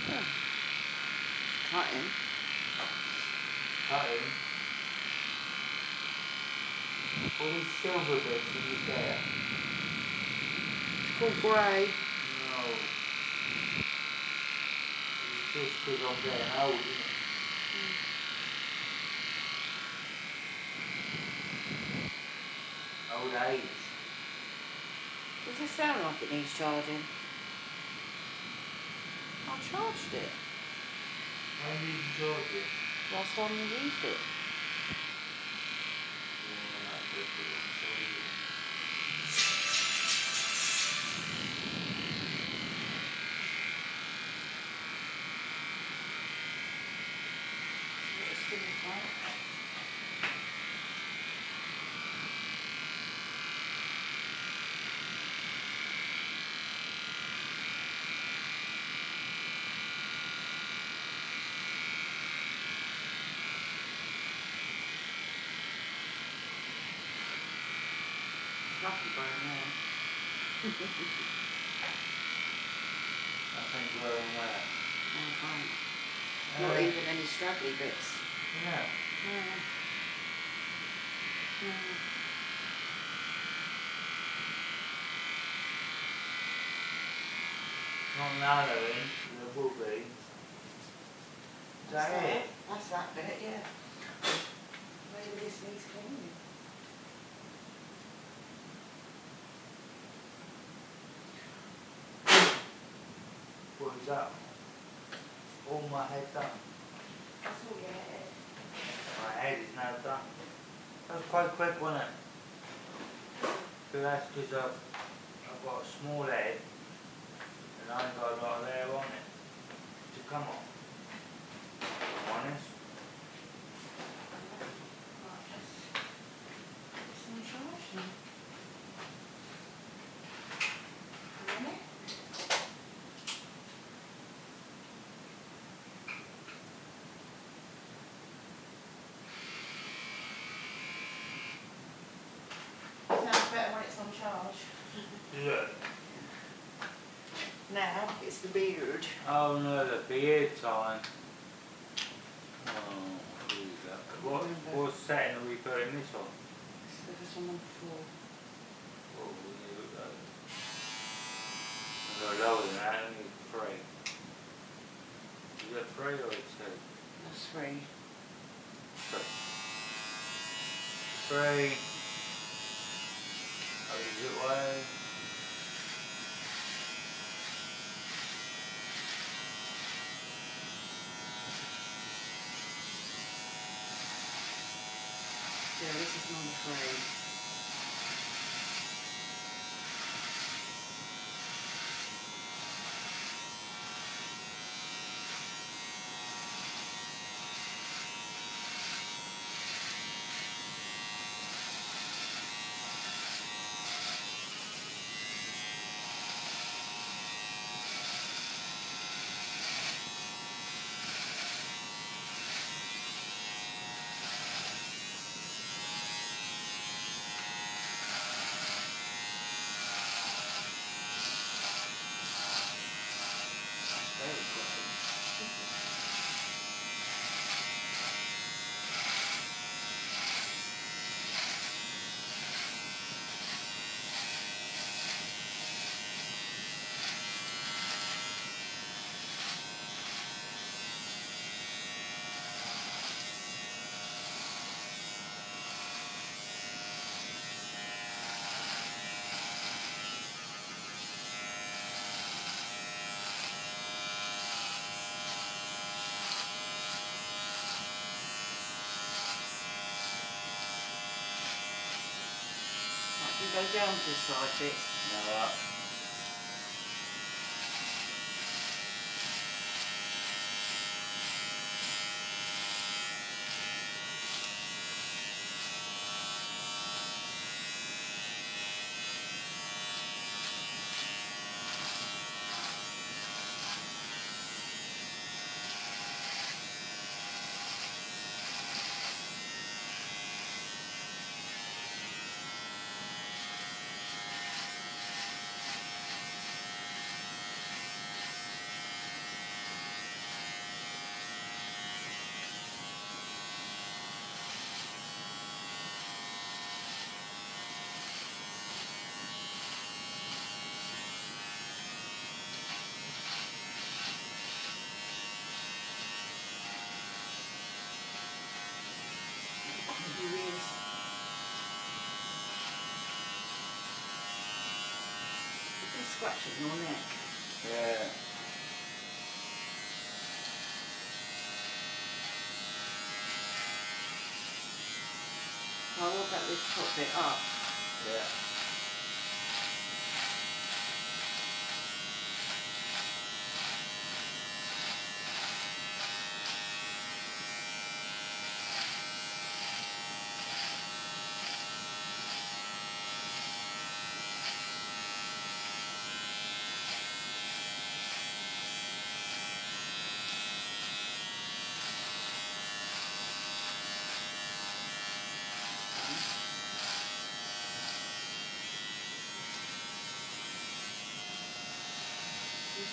Yeah. It's cutting. Cutting. All silver bits in his hair. It's called grey. No. It's just because I'm getting old, isn't it? Old age. Does it sound like it needs charging? I charged it I did you charge it? last time you used it. Yeah, that's it, I'm sorry. right? Lucky by now. I think we're on there. Oh, fine. Not Uh, even any straggly bits. Yeah. No. No. Not now though, in, there will be. Is That's that it? That's that bit, yeah. Maybe this needs cleaning. That? All my head done. That's all you had. My head is now done. That was quite quick, wasn't it? So that's because I've, I've got a small head and I ain't got a lot of hair on it to come off. Honest. It's in charge now. A minute. Sounds better when it's on charge. Look. Now, it's the beard. Oh no, the beard time. Oh, who's that? What, what setting are we putting this on? There was someone before. You, uh, I got lower than that, only three. Is that three or two? That's three. Three. Three. Oh, is it way? Yeah, this is number three. Very good. Right, you go down to the side bits. Now up. Your ears. You've been your neck. Yeah. I'll up this top bit up. Yeah.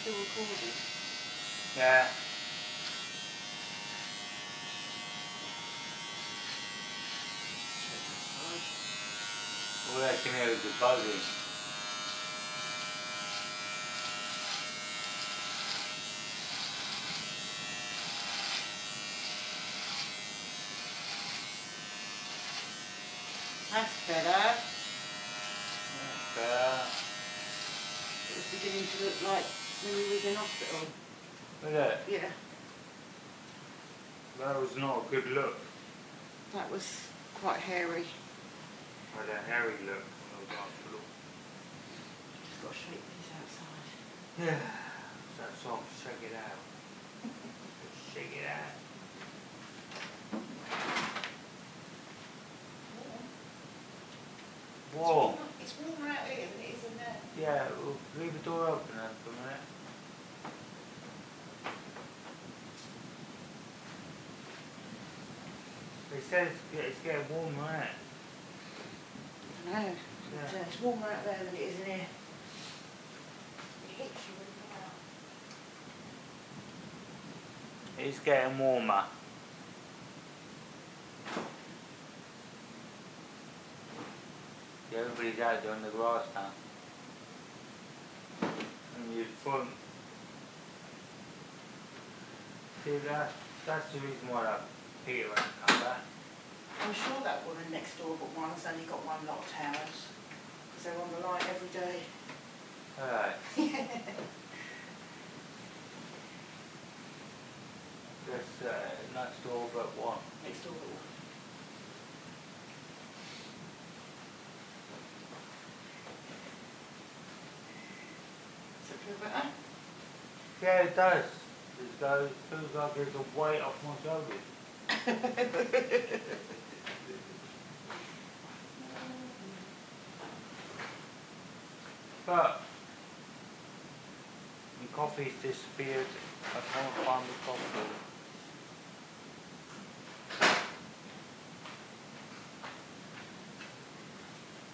Still? Yeah. All I can hear the buzzing. That's better. Uh, It was beginning to look like when we was in hospital. look at that. Yeah, That was not a good look. that was quite hairy. Had a hairy look when I was hospital. Just got to shake these outside. Yeah. That song, Shake It Out. Shake It Out. Whoa. It's warmer out here than it is in there. Yeah, we'll leave the door open then for a minute. It says it's getting warmer, isn't it? I know. Yeah, it's warmer out there than it is in here. It hits you when you're out. It's getting warmer. Yeah, everybody's out doing the grass now. And you front. See that that's the reason why that Peter hasn't come back. I'm sure that woman next door but one's only got one locked house. Because they're on the line every day. Alright. That's uh, next door but one. next door but one. Does it feel better? Yeah, it does. It goes, feels like there's a weight off my shoulders. But the coffee's disappeared. I can't find the coffee.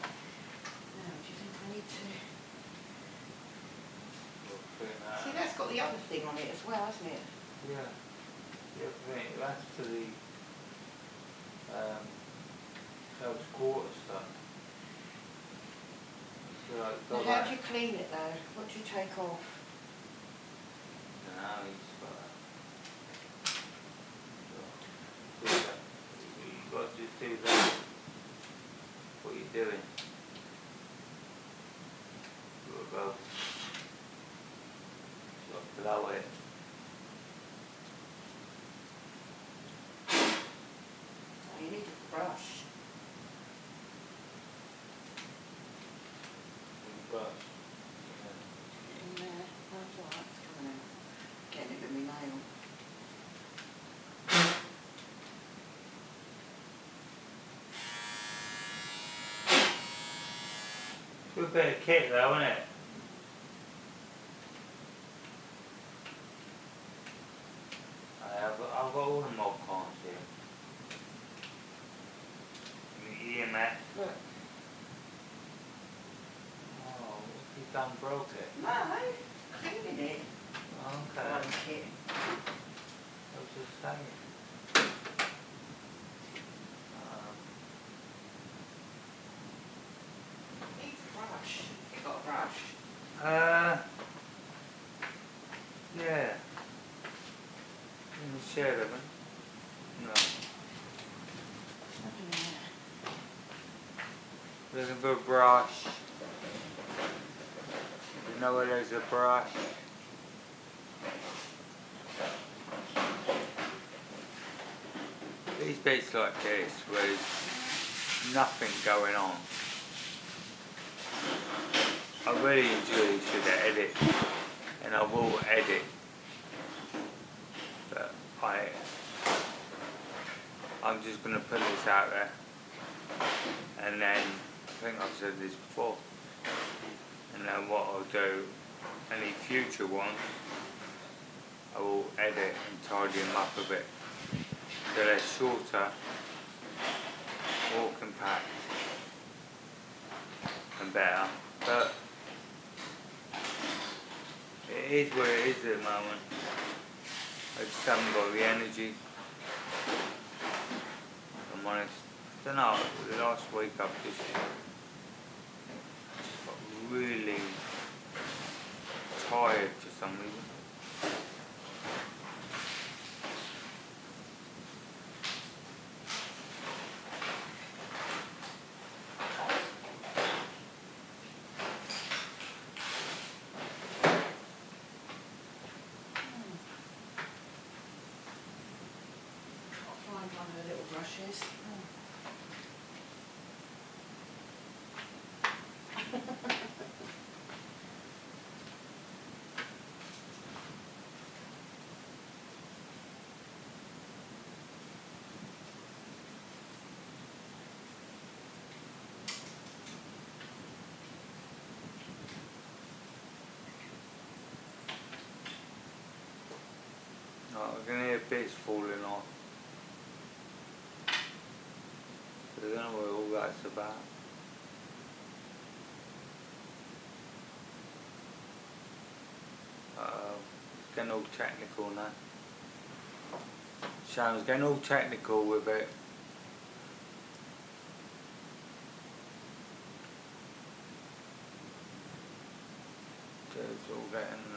Now, do you think I need to... Looking at- See, that's got the other thing on it as well, hasn't it? Yeah. Yeah, think that's to the um close quarter stuff. So Now, how do you clean it though? What do you take off? Now he's got that. You got to just do that. What you doing? You gotta go. You gotta blow it. Oh, you need a brush. Brush. In there. That's all right, it's coming out. Getting it with my nail. Good bit of kit though, isn't it? I have, I've got all the mod cons here. The EMF. Look. Oh, you done broke it. No, cleaning it. Okay. One kit. I was just saying. Um, Needs a brush. You got a brush? Uh, yeah. The shed, No. Looking for a brush. You know where there's a brush? These bits like this, where there's nothing going on. I really enjoy to the edit, and I will edit. But I, I'm just gonna put this out there, and then I think I've said this before. And then what I'll do, any future ones, I will edit and tidy them up a bit. So they're shorter, more compact, and better. But It is where it is at the moment. I just haven't got the energy. I'm honest. don't know, the last week I've just, just got really tired for some reason. I'll find one of the little brushes. Oh, I can hear bits falling off. I don't know what all that's about. Uh, it's getting all technical now. Sharon's getting all technical with it. It's all getting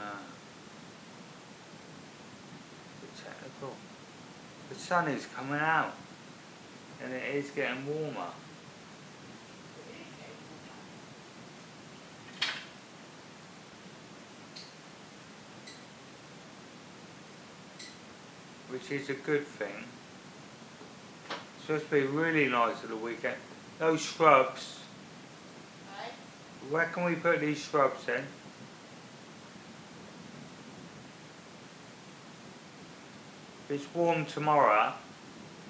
a bit technical. The sun is coming out and it is getting warmer. Which is a good thing. It's supposed to be really nice at the weekend. Those shrubs, where can we put these shrubs in? It's warm tomorrow,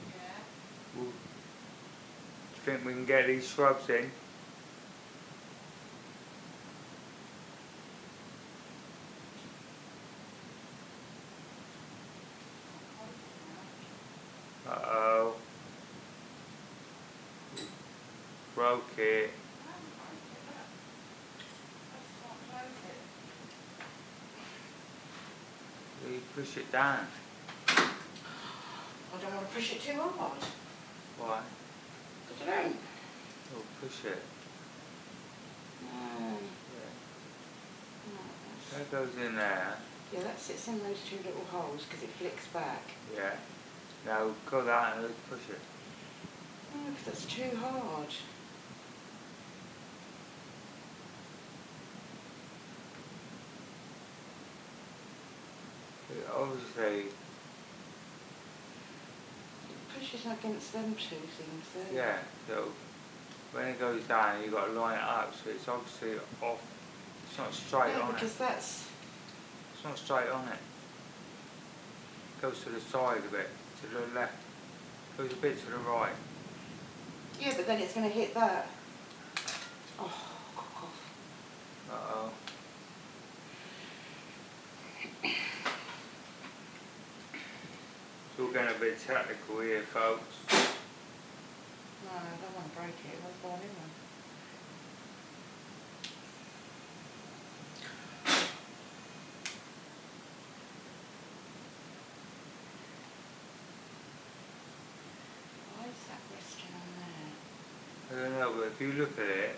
Yeah. Do you think we can get these shrubs in? Uh oh. Broke it. You push it down. I don't want to push it too hard. Why? Because I don't. Oh, push it. Mm. Yeah. Mm. That goes in there. Yeah, that sits in those two little holes because it flicks back. Yeah. Now go that and let's push it. Oh, 'cause that's too hard. Obviously, pushes against them two things there. yeah, so when it goes down, you've got to line it up, so it's obviously off. It's not straight Yeah, on it. because that's. It's not straight on it. Goes to the side a bit, to the left. Goes a bit to the right. Yeah, but then it's going to hit that. Oh, cock off. Uh all getting a bit technical here, folks. No, I don't want to break it. Let's buy a new one. Why is that resting on there? I don't know, but if you look at it,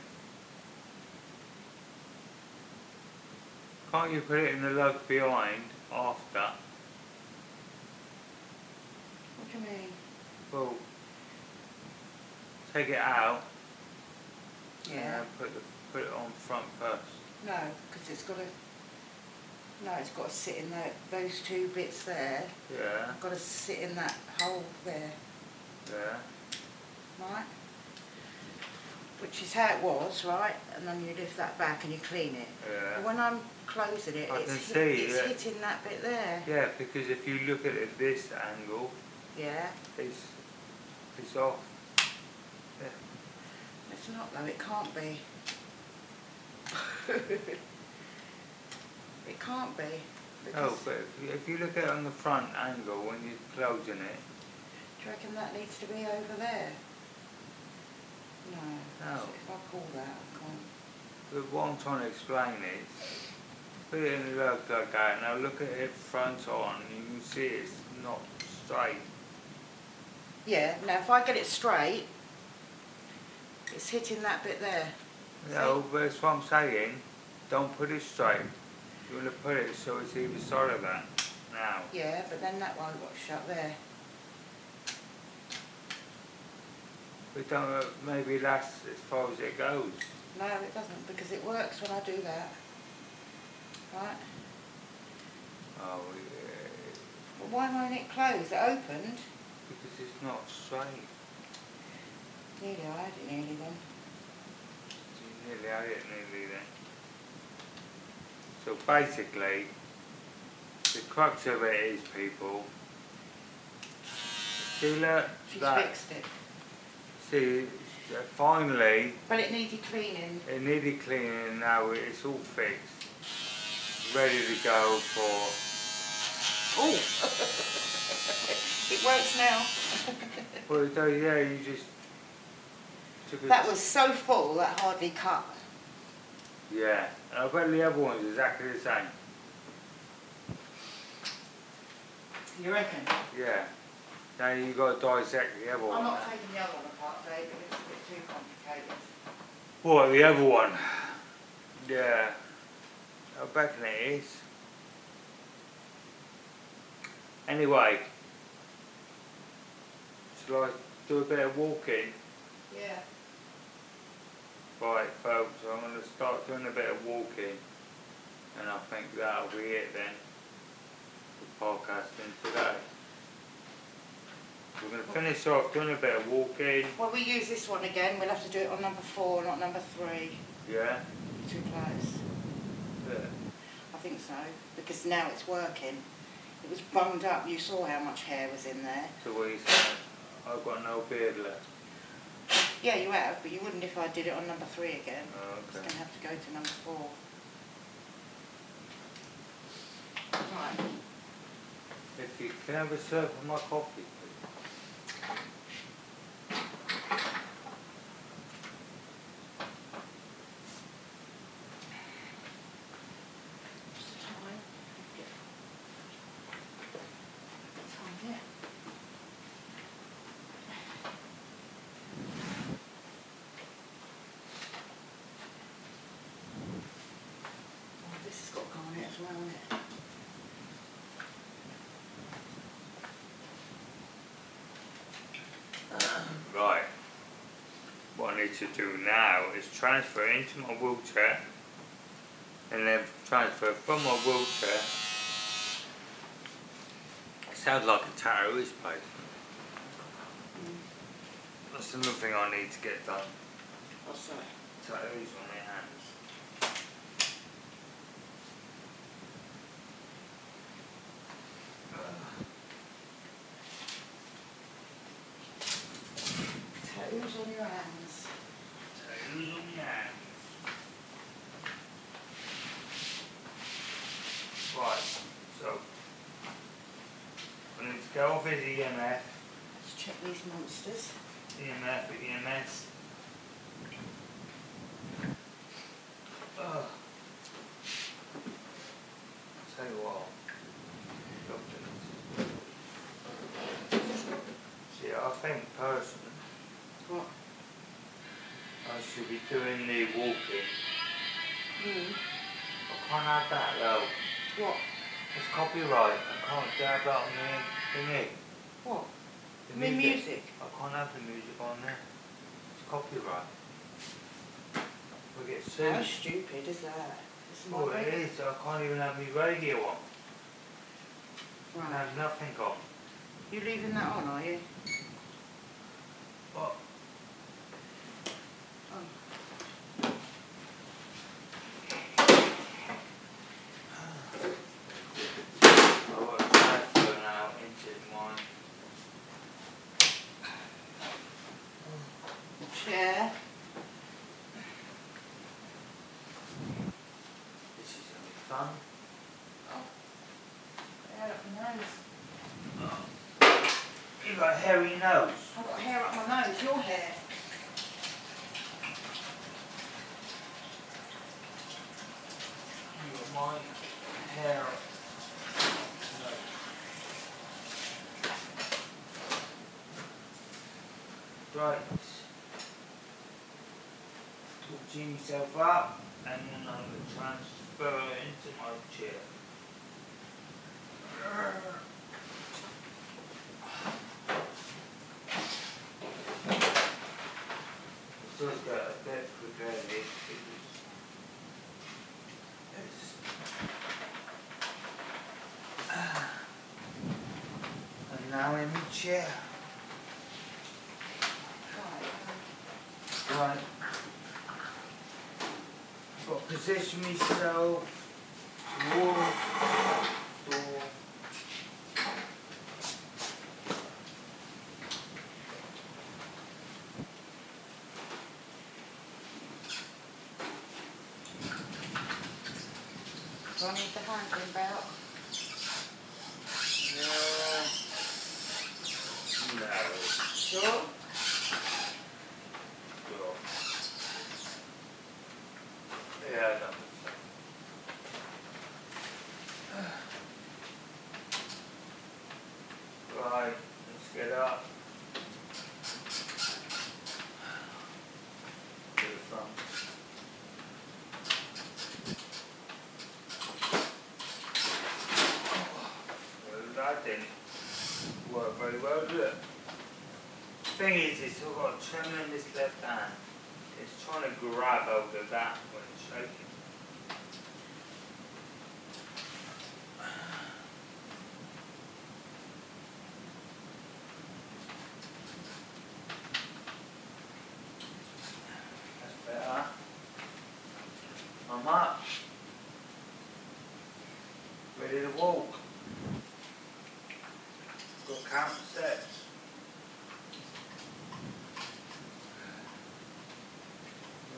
can't you put it in the lug behind after? What do you mean? Well, take it out Yeah. then put the, put it on front first. No, because it's got to. No, it's got to sit in that, those two bits there. Yeah, Got to sit in that hole there, yeah. right? Which is how it was, right? And then you lift that back and you clean it. Yeah. When I'm closing it, I it's, can hit, it's yeah. hitting that bit there. Yeah, because if you look at it this angle, Yeah. it's it's off. It's not though, it can't be. it can't be. Oh, but if you- look at it on the front angle when you're closing it, Do you reckon that needs to be over there? No. No. If I pull that, I can't. but what I'm trying to explain is, Put it in the lug like that. Now look at it front on. You can see it's not straight. Yeah, now if I get it straight, it's hitting that bit there. No, but that's what I'm saying. Don't put it straight. You want to put it so it's either side of that. Now. Yeah, but then that one got shut there. We don't know, maybe last as far as it goes. No, it doesn't, because it works when I do that. Right? Oh, yeah. But why won't it close? It opened. Because it's not straight. Nearly, I had it nearly then. You nearly had it nearly then. So basically, the crux of it is people. See look, She's that, fixed it. see, uh, finally, But it needed cleaning. it needed cleaning and now it's all fixed. Ready to go for, Oh! it works now. well, it does, yeah, you just took a That was so full that hardly cut. Yeah, and I bet the other one's exactly the same. You reckon? Yeah. Now you've got to dissect the other one. I'm one. not taking the other one apart, Dave, but it's a bit too complicated. What, the other one? Yeah. I reckon it is. Anyway. I do a bit of walking? Yeah. Right, folks, I'm going to start doing a bit of walking. And I think that'll be it then. For podcasting today. We're going to finish off doing a bit of walking. Well, we use this one again. We'll have to do it on number four, not number three. Yeah? Too close. Yeah. I think so, because now it's working. It was bunged up. You saw how much hair was in there. So what are you saying? I've got no beard left. Yeah, you have, but you wouldn't if I did it on number three again. Oh, It's okay. going to have to go to number four. Right. If you can have a serve of my coffee, please. What's the time? What time, yeah. Oh, this has got to go on it as well, hasn't it? Right. To do now is transfer into my wheelchair and then transfer from my wheelchair. It sounds like a terrorist place. That's another thing I need to get done. What's that? Tattoos on my hands. Tattoos on your hands. Tattoos on my hands. Right, so I need to go off his EMF, Let's check these monsters. EMF, EMS. Ugh. Tell you what. See, I think personally, What? I should be doing the walking. Hmm. I can't have that though. What? It's copyright. I can't have that on the thingy. What? The mean music? I can't have the music on there. It's copyright. We get sued. How stupid is that? It's Oh, it radio. is. I can't even have my radio on. I Right. have nothing on. You're leaving that on, are you? What? Oh. I want to transfer now into mine. Chair. This is gonna be fun. Hair up my nose. You got a hairy nose. I've got hair up my nose. Your hair. You got my hair. No. Right. Touching yourself up and then I will transfer it into my chair. So it's got a bit prepared it. It's in the chair. Right. Got position myself towards door. Do I need the handling belt? No. No. Sure. Sure. Yeah, I don't think so. Right, let's get up. To the front. Well, that didn't work very well, did it? Thing is, it's got a tremendous left hand. It's trying to grab over that when it's shaking. That's better. I'm up. Ready to walk. Got count steps.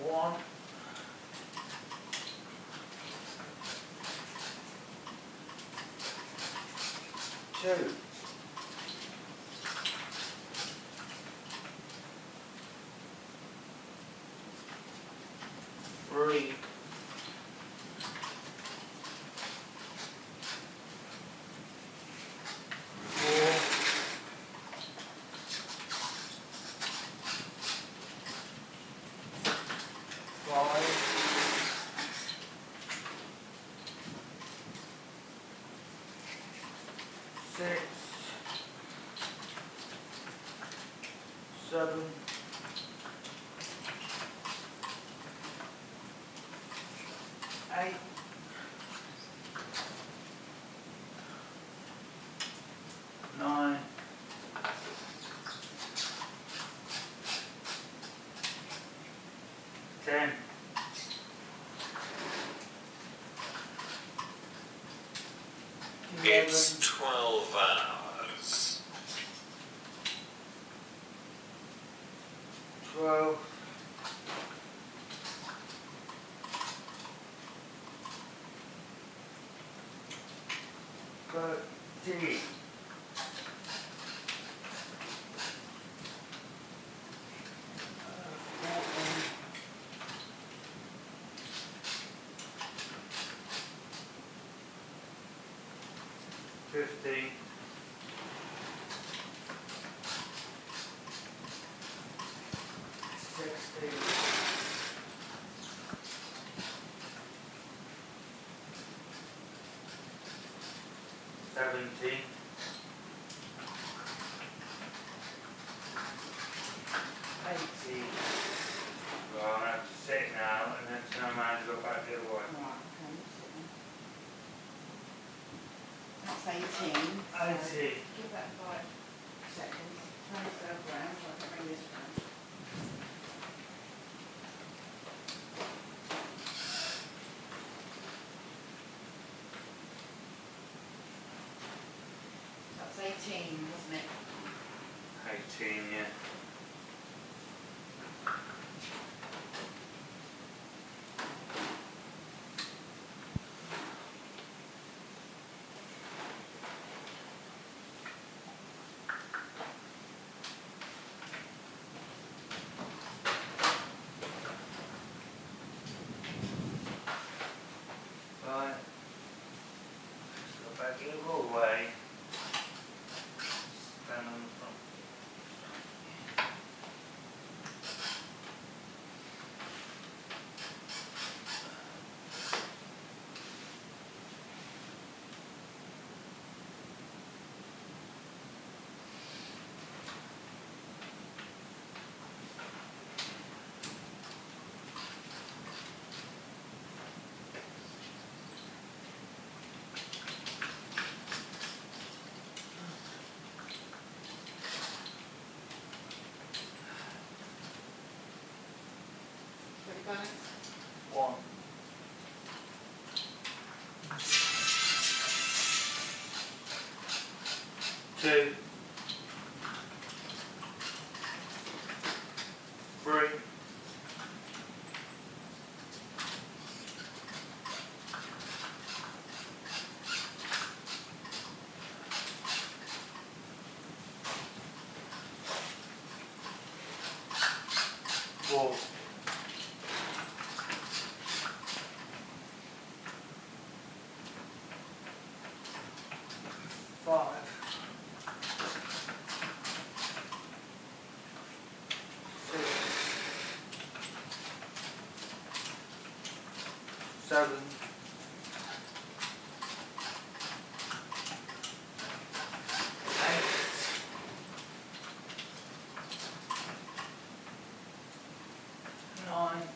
One. Two. Three. Four. Five. Six. Seven. Eight. Nine. Ten. It's 12 hours. Twelve. Thirteen. Fifteen. Sixteen. Seventeen. Eighteen. Well, I'm gonna have to sit now and then turn around and go back the other way. Right, okay, sit there. That's eighteen. so Give that five seconds, turn yourself round, so I can bring this round. That's eighteen, wasn't it? Eighteen, yeah. que hubo One. Two. Three. Four. Five. Six. Seven. Eight. Nine.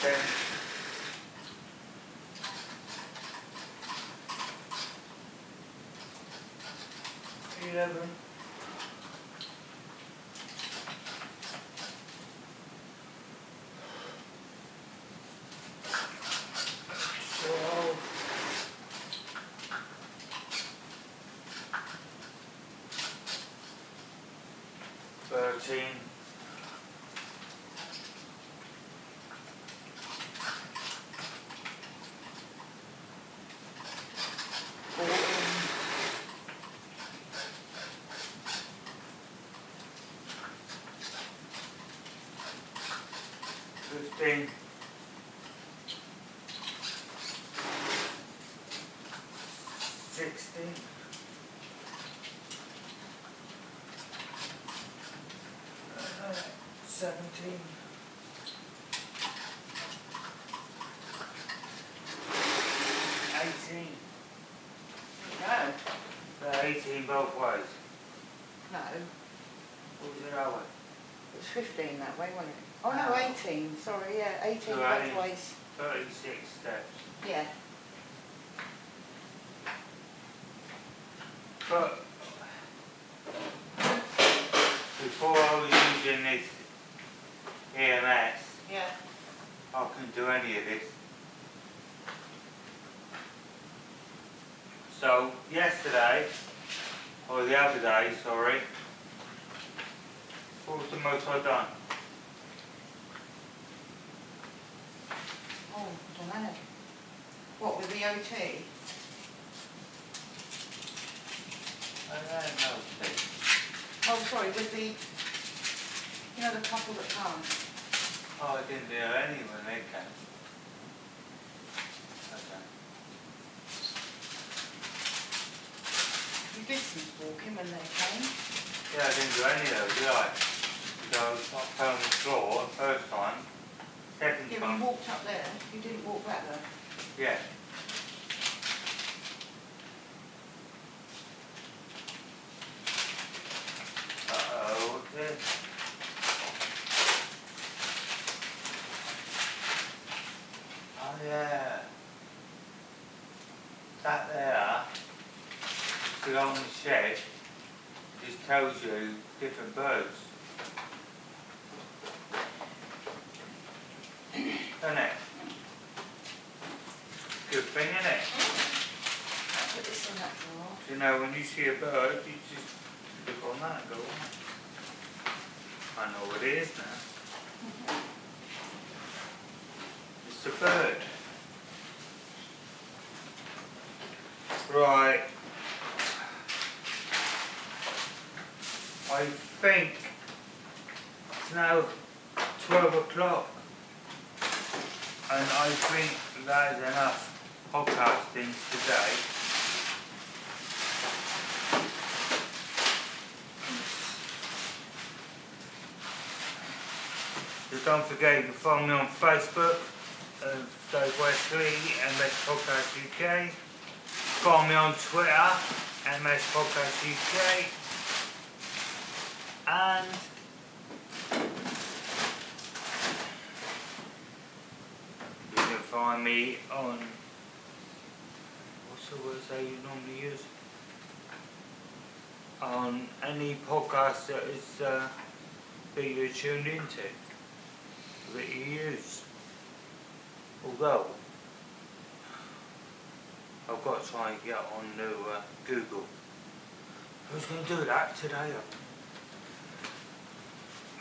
Ten. Twelve. Thirteen. Sixteen. Uh, Seventeen. Eighteen. No, eighteen both ways. no, What was it that way? it was fifteen that way, wasn't it? Oh, no, No. eighteen, sorry, yeah, eighteen Right. both ways, Thirty-six steps. yeah. But before I was using this EMS, Yeah, I couldn't do any of this. So yesterday, or the other day, sorry, what was the most I done? oh, I don't know. What, with the OT? I don't know, Steve. Oh, sorry, with the, you know, the couple that come. Oh, I didn't do any when they came. Okay. You did some walking when they came. Yeah, I didn't do any of those, did I? Because I fell on the floor the first time, second Yeah, time, you walked up there, you didn't walk back there. yeah. Uh-oh, what's this? Oh, yeah. That there, the on the shed, just tells you different birds. Doesn't it? Good thing, isn't it? I'll put this in that drawer. You know, when you see a bird, you just look on that and go, "Oh, I know what it is now. It's a bird. Right. I think it's now twelve o'clock. And I think that is enough podcasting today. So you can follow me on Facebook, uh, Dave Wesley, MS Podcast UK. Follow me on Twitter, MS Podcast UK. And you can find me on what's the word that you normally use? on any podcast that is uh, that you're tuned into that you use. Although I've got to try and get on to uh, Google. Who's going to do that today?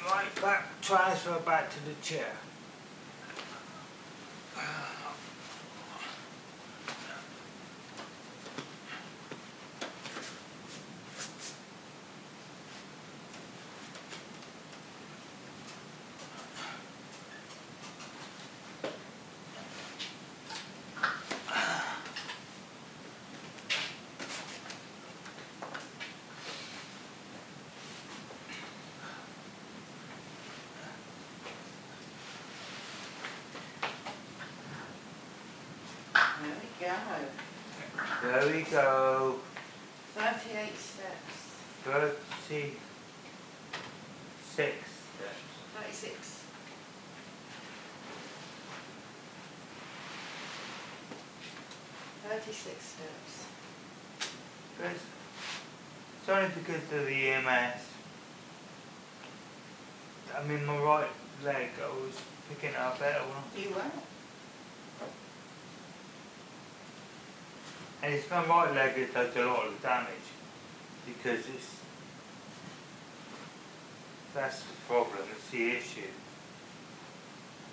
Right, back, transfer back to the chair. There we go. There we go. Thirty-eight steps. Thirty six steps. Thirty-six. Thirty-six steps. Because it's only because of the EMS. I mean, my right leg, I was picking it up better when I You were. And it's my right leg that does a lot of damage because it's that's the problem, it's the issue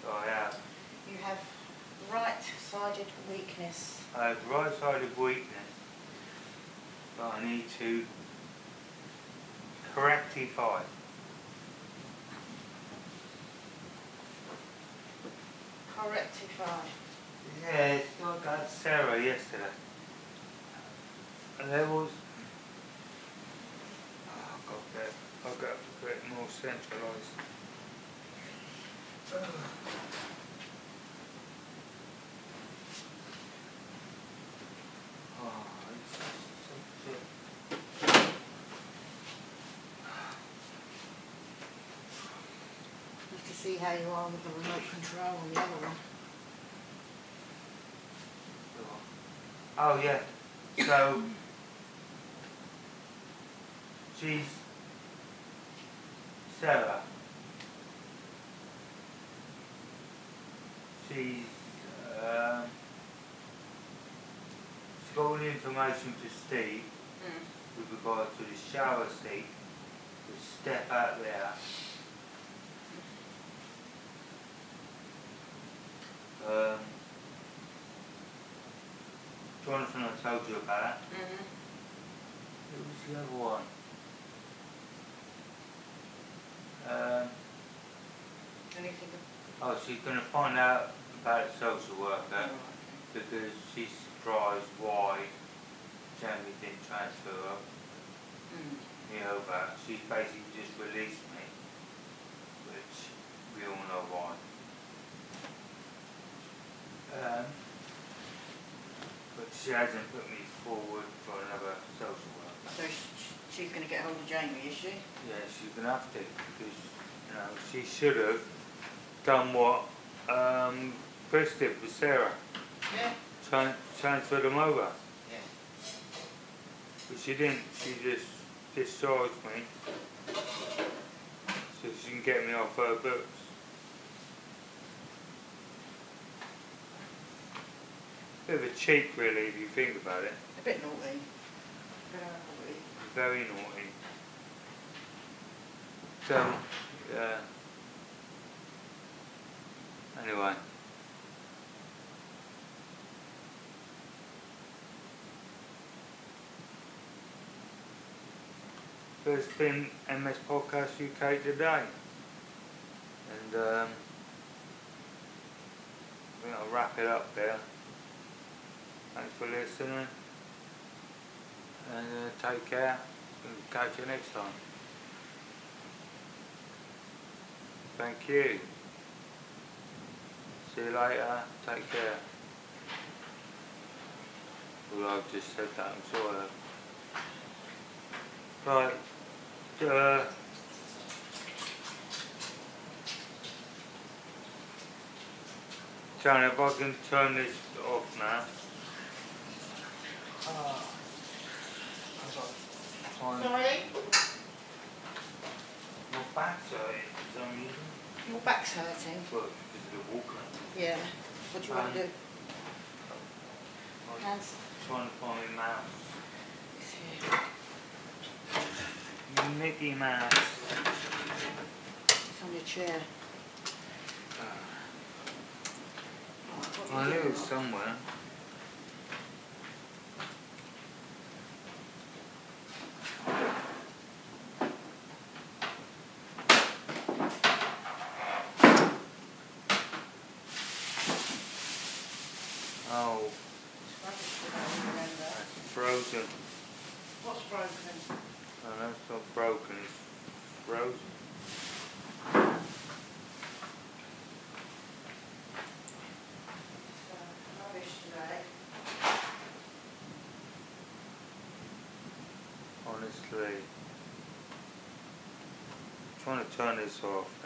that I have. You have right-sided weakness. I have right sided weakness that I need to correctify. Correctify. Yeah, it's like that Sarah yesterday. And there was oh, ah, I've got to get I've got to get more centralised. Oh, ah, it's such a You see how you are with the remote control on the other one. Oh yeah. So she's Sarah. She's um, she's got all the information to Steve with regard to the shower seat, the step out there. Um, Jonathan, I told you about. Mm-hmm. Who was the other one? Um, Anything? oh, she's going to find out about a social worker because she's surprised why Jamie didn't transfer her, Mm. me over. She's basically just released me, which we all know why. Um, but she hasn't put me forward for another social worker. So sh- she's going to get hold of Jamie, is she? Yeah, she's gonna have to because you know she should have done what um, Chris did with Sarah, Yeah. tran- transferred them over. Yeah. But she didn't. She just discharged me so she can get me off her books. Bit of a cheat, really, if you think about it. A bit naughty. Bit naughty. Very naughty. So, yeah. Anyway. So it's been MS Podcast UK today. And um, I think I'll wrap it up there. Thanks for listening. And uh, take care. And catch you next time. Thank you. See you later. Take care. Well, I've just said that, I'm sorry. Right. Uh, John, if I can turn this off now sorry. Sorry. Your back's hurting. Is that unusual? Your back's hurting. Well, because of the walking. Yeah. What do you um, want to do? Hands. Trying to find my mouse. Mickey Mouse. It's on your chair. Uh, I knew it somewhere. Honestly. trying to turn this off.